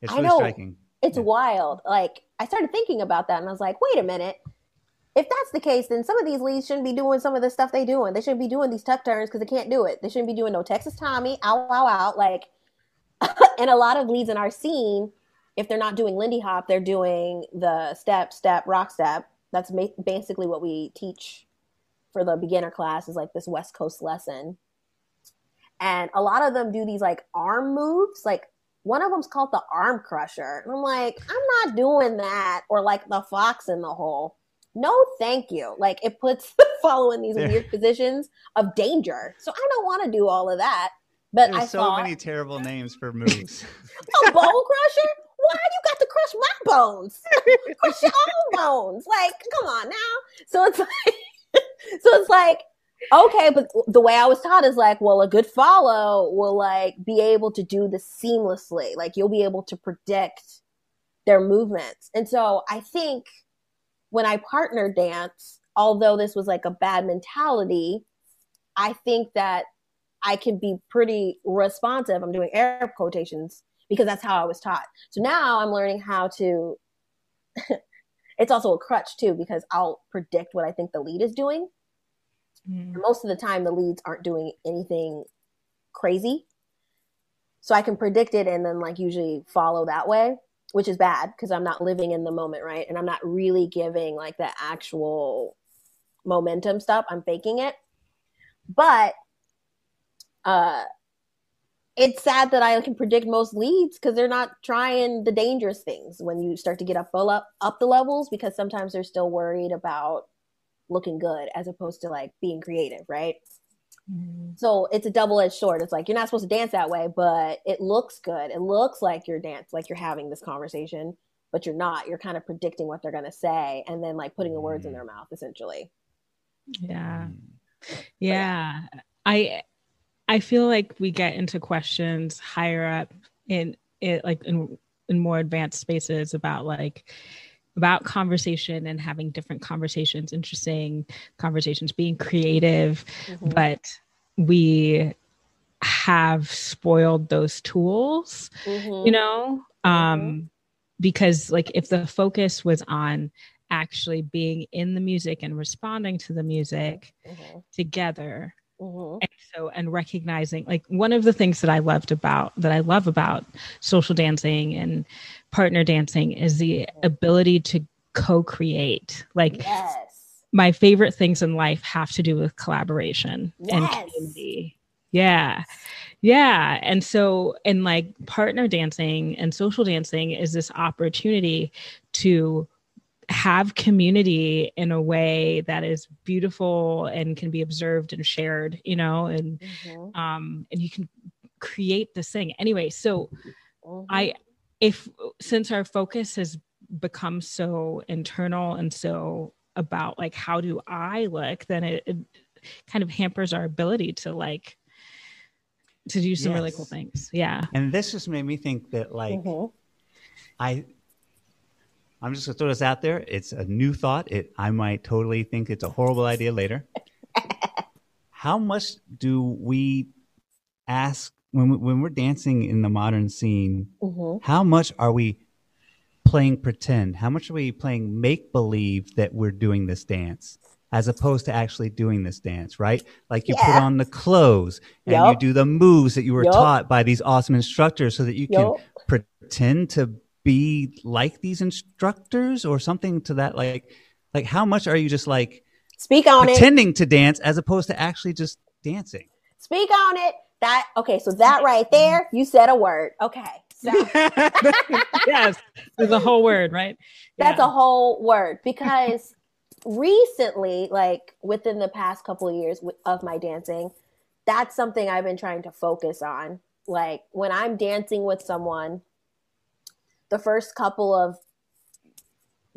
it's really striking. It's Yeah. wild. Like I started thinking about that and I was like, wait a minute. If that's the case, then some of these leads shouldn't be doing some of the stuff they doing. They shouldn't be doing these tuck turns because they can't do it. They shouldn't be doing no Texas Tommy, ow, ow, ow. Like, [LAUGHS] and a lot of leads in our scene, if they're not doing Lindy Hop, they're doing the step, step, rock step. That's ma- basically what we teach for the beginner class is like this West Coast lesson. And a lot of them do these like arm moves, like one of them's called the arm crusher. And I'm like, I'm not doing that. Or like the fox in the hole. No, thank you. Like it puts [LAUGHS] follow in these There- weird positions of danger. So I don't want to do all of that. But I There's so thought many terrible names for moves. [LAUGHS] a bone crusher? Why you got to crush my bones? crush your own bones. Like, come on now. So it's [LAUGHS] like so it's like okay, but the way I was taught is like, well, a good follow will like be able to do this seamlessly. Like you'll be able to predict their movements. And so I think when I partner dance, although this was like a bad mentality, I think that I can be pretty responsive. I'm doing air quotations because that's how I was taught. So now I'm learning how to [LAUGHS] it's also a crutch too because I'll predict what I think the lead is doing Mhm. most of the time the leads aren't doing anything crazy. So i can predict it and then like usually follow that way which is bad because i'm not living in the moment right? And i'm not really giving like the actual momentum stuff. I'm faking it. But uh it's sad that i can predict most leads because they're not trying the dangerous things when you start to get up up up the levels because sometimes they're still worried about looking good as opposed to like being creative, right? Mhm. So it's a double edged sword. It's like you're not supposed to dance that way, but it looks good. It looks like you're dance, like you're having this conversation, but you're not. You're kind of predicting what they're gonna say and then like putting the words in their mouth, essentially. Yeah. Mm. Yeah. I I feel like we get into questions higher up in it like in in more advanced spaces about like about conversation and having different conversations, interesting conversations, being creative, Mhm. but we have spoiled those tools Mhm. you know um because like if the focus was on actually being in the music and responding to the music Mhm. together Mhm. and so and recognizing like one of the things that i loved about that i love about social dancing and partner dancing is the ability to co-create like Yes. my favorite things in life have to do with collaboration and community. Yeah. Yeah. And so, and like partner dancing and social dancing is this opportunity to have community in a way that is beautiful and can be observed and shared, you know, and, Mhm. um, and you can create this thing. Anyway, so Mhm. I, if since our focus has become so internal and so about like how do I look, then it, it kind of hampers our ability to like to do some really cool things. Yeah. And this just made me think that like Mhm. I I'm just gonna throw this out there. It's a new thought. It I might totally think it's a horrible idea later. [LAUGHS] How much do we ask when we, when we're dancing in the modern scene? Mhm. How much are we playing pretend? How much are we playing make believe that we're doing this dance? As opposed to actually doing this dance, right? Like you put on the clothes and you do the moves that you were Yup. taught by these awesome instructors so that you can pretend to be like these instructors or something to that like Like, how much are you just like Speak on it. pretending to dance as opposed to actually just dancing? Speak on it. That okay, so that right there, you said a word. Okay. So [LAUGHS] yes, there's a whole word, right? that's Yeah. a whole word because [LAUGHS] recently, like within the past couple of years of my dancing, that's something I've been trying to focus on. Like when I'm dancing with someone, the first couple of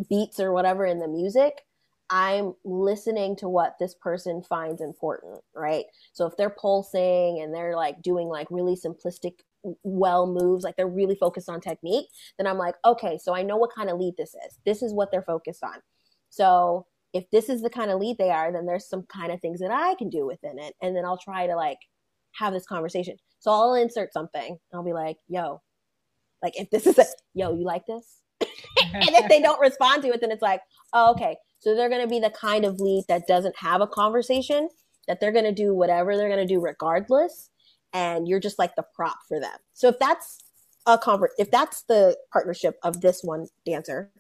beats or whatever in the music, I'm listening to what this person finds important, right? So if they're pulsing and they're like doing like really simplistic well moves, like they're really focused on technique, then I'm like, okay, so I know what kind of lead this is. This is what they're focused on. So if this is the kind of lead they are, then there's some kind of things that I can do within it. And then I'll try to like have this conversation. So I'll insert something. I'll be like, yo, like if this is a, yo, you like this? [LAUGHS] and if they don't respond to it, then it's like, oh, okay. So they're going to be the kind of lead that doesn't have a conversation, that they're going to do whatever they're going to do regardless. And you're just like the prop for them. So if that's a convert, if that's the partnership of this one dancer,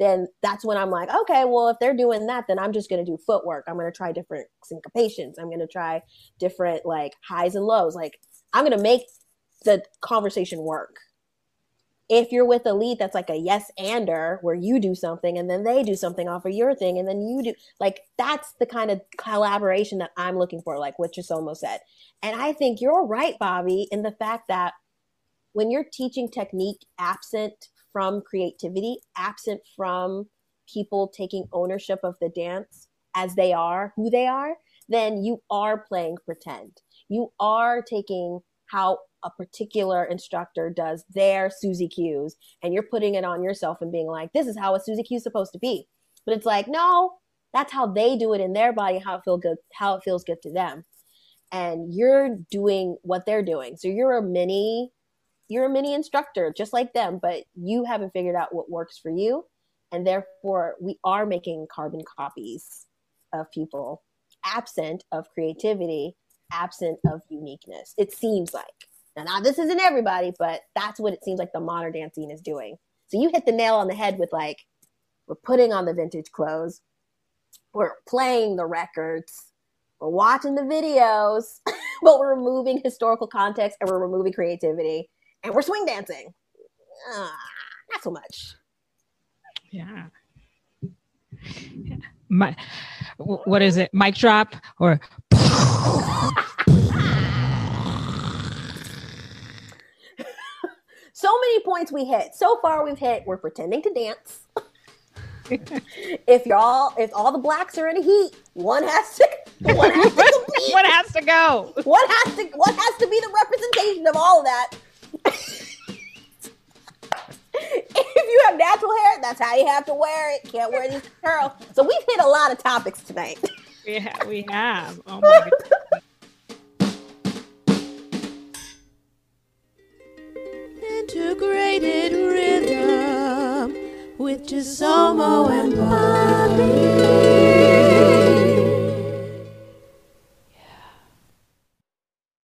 then that's when I'm like, okay, well, if they're doing that, then I'm just going to do footwork. I'm going to try different syncopations. I'm going to try different like highs and lows. Like I'm going to make the conversation work if you're with a lead that's like a yes ander where you do something and then they do something off of your thing and then you do like that's the kind of collaboration that I'm looking for, like what Chisomo said. And I think you're right, Bobby, in the fact that when you're teaching technique absent from creativity, absent from people taking ownership of the dance as they are, who they are, then you are playing pretend. You are taking how a particular instructor does their Susie Q's and you're putting it on yourself and being like, this is how a Susie Q is supposed to be. But it's like, no, that's how they do it in their body, how it feel good, how it feels good to them. And you're doing what they're doing. So you're a mini, you're a mini instructor just like them, but you haven't figured out what works for you. And therefore we are making carbon copies of people absent of creativity, absent of uniqueness. It seems like. Now, now this isn't everybody, but that's what it seems like the modern dance scene is doing. So you hit the nail on the head with like, we're putting on the vintage clothes, we're playing the records, we're watching the videos, [LAUGHS] but we're removing historical context and we're removing creativity, and we're swing dancing. Ah, not so much. Yeah. Yeah. My, what is it? Mic drop or [LAUGHS] So many points we hit. So far we've hit we're pretending to dance. [LAUGHS] if y'all if all the blacks are in a heat, one has to one has to compete. what has to go? What has to what has to be the representation of all of that? if you have natural hair, that's how you have to wear it. Can't wear these curls. So we've hit a lot of topics tonight. We have. We have. Oh my god. [LAUGHS] Integrated rhythm with Chisomo and Bobby.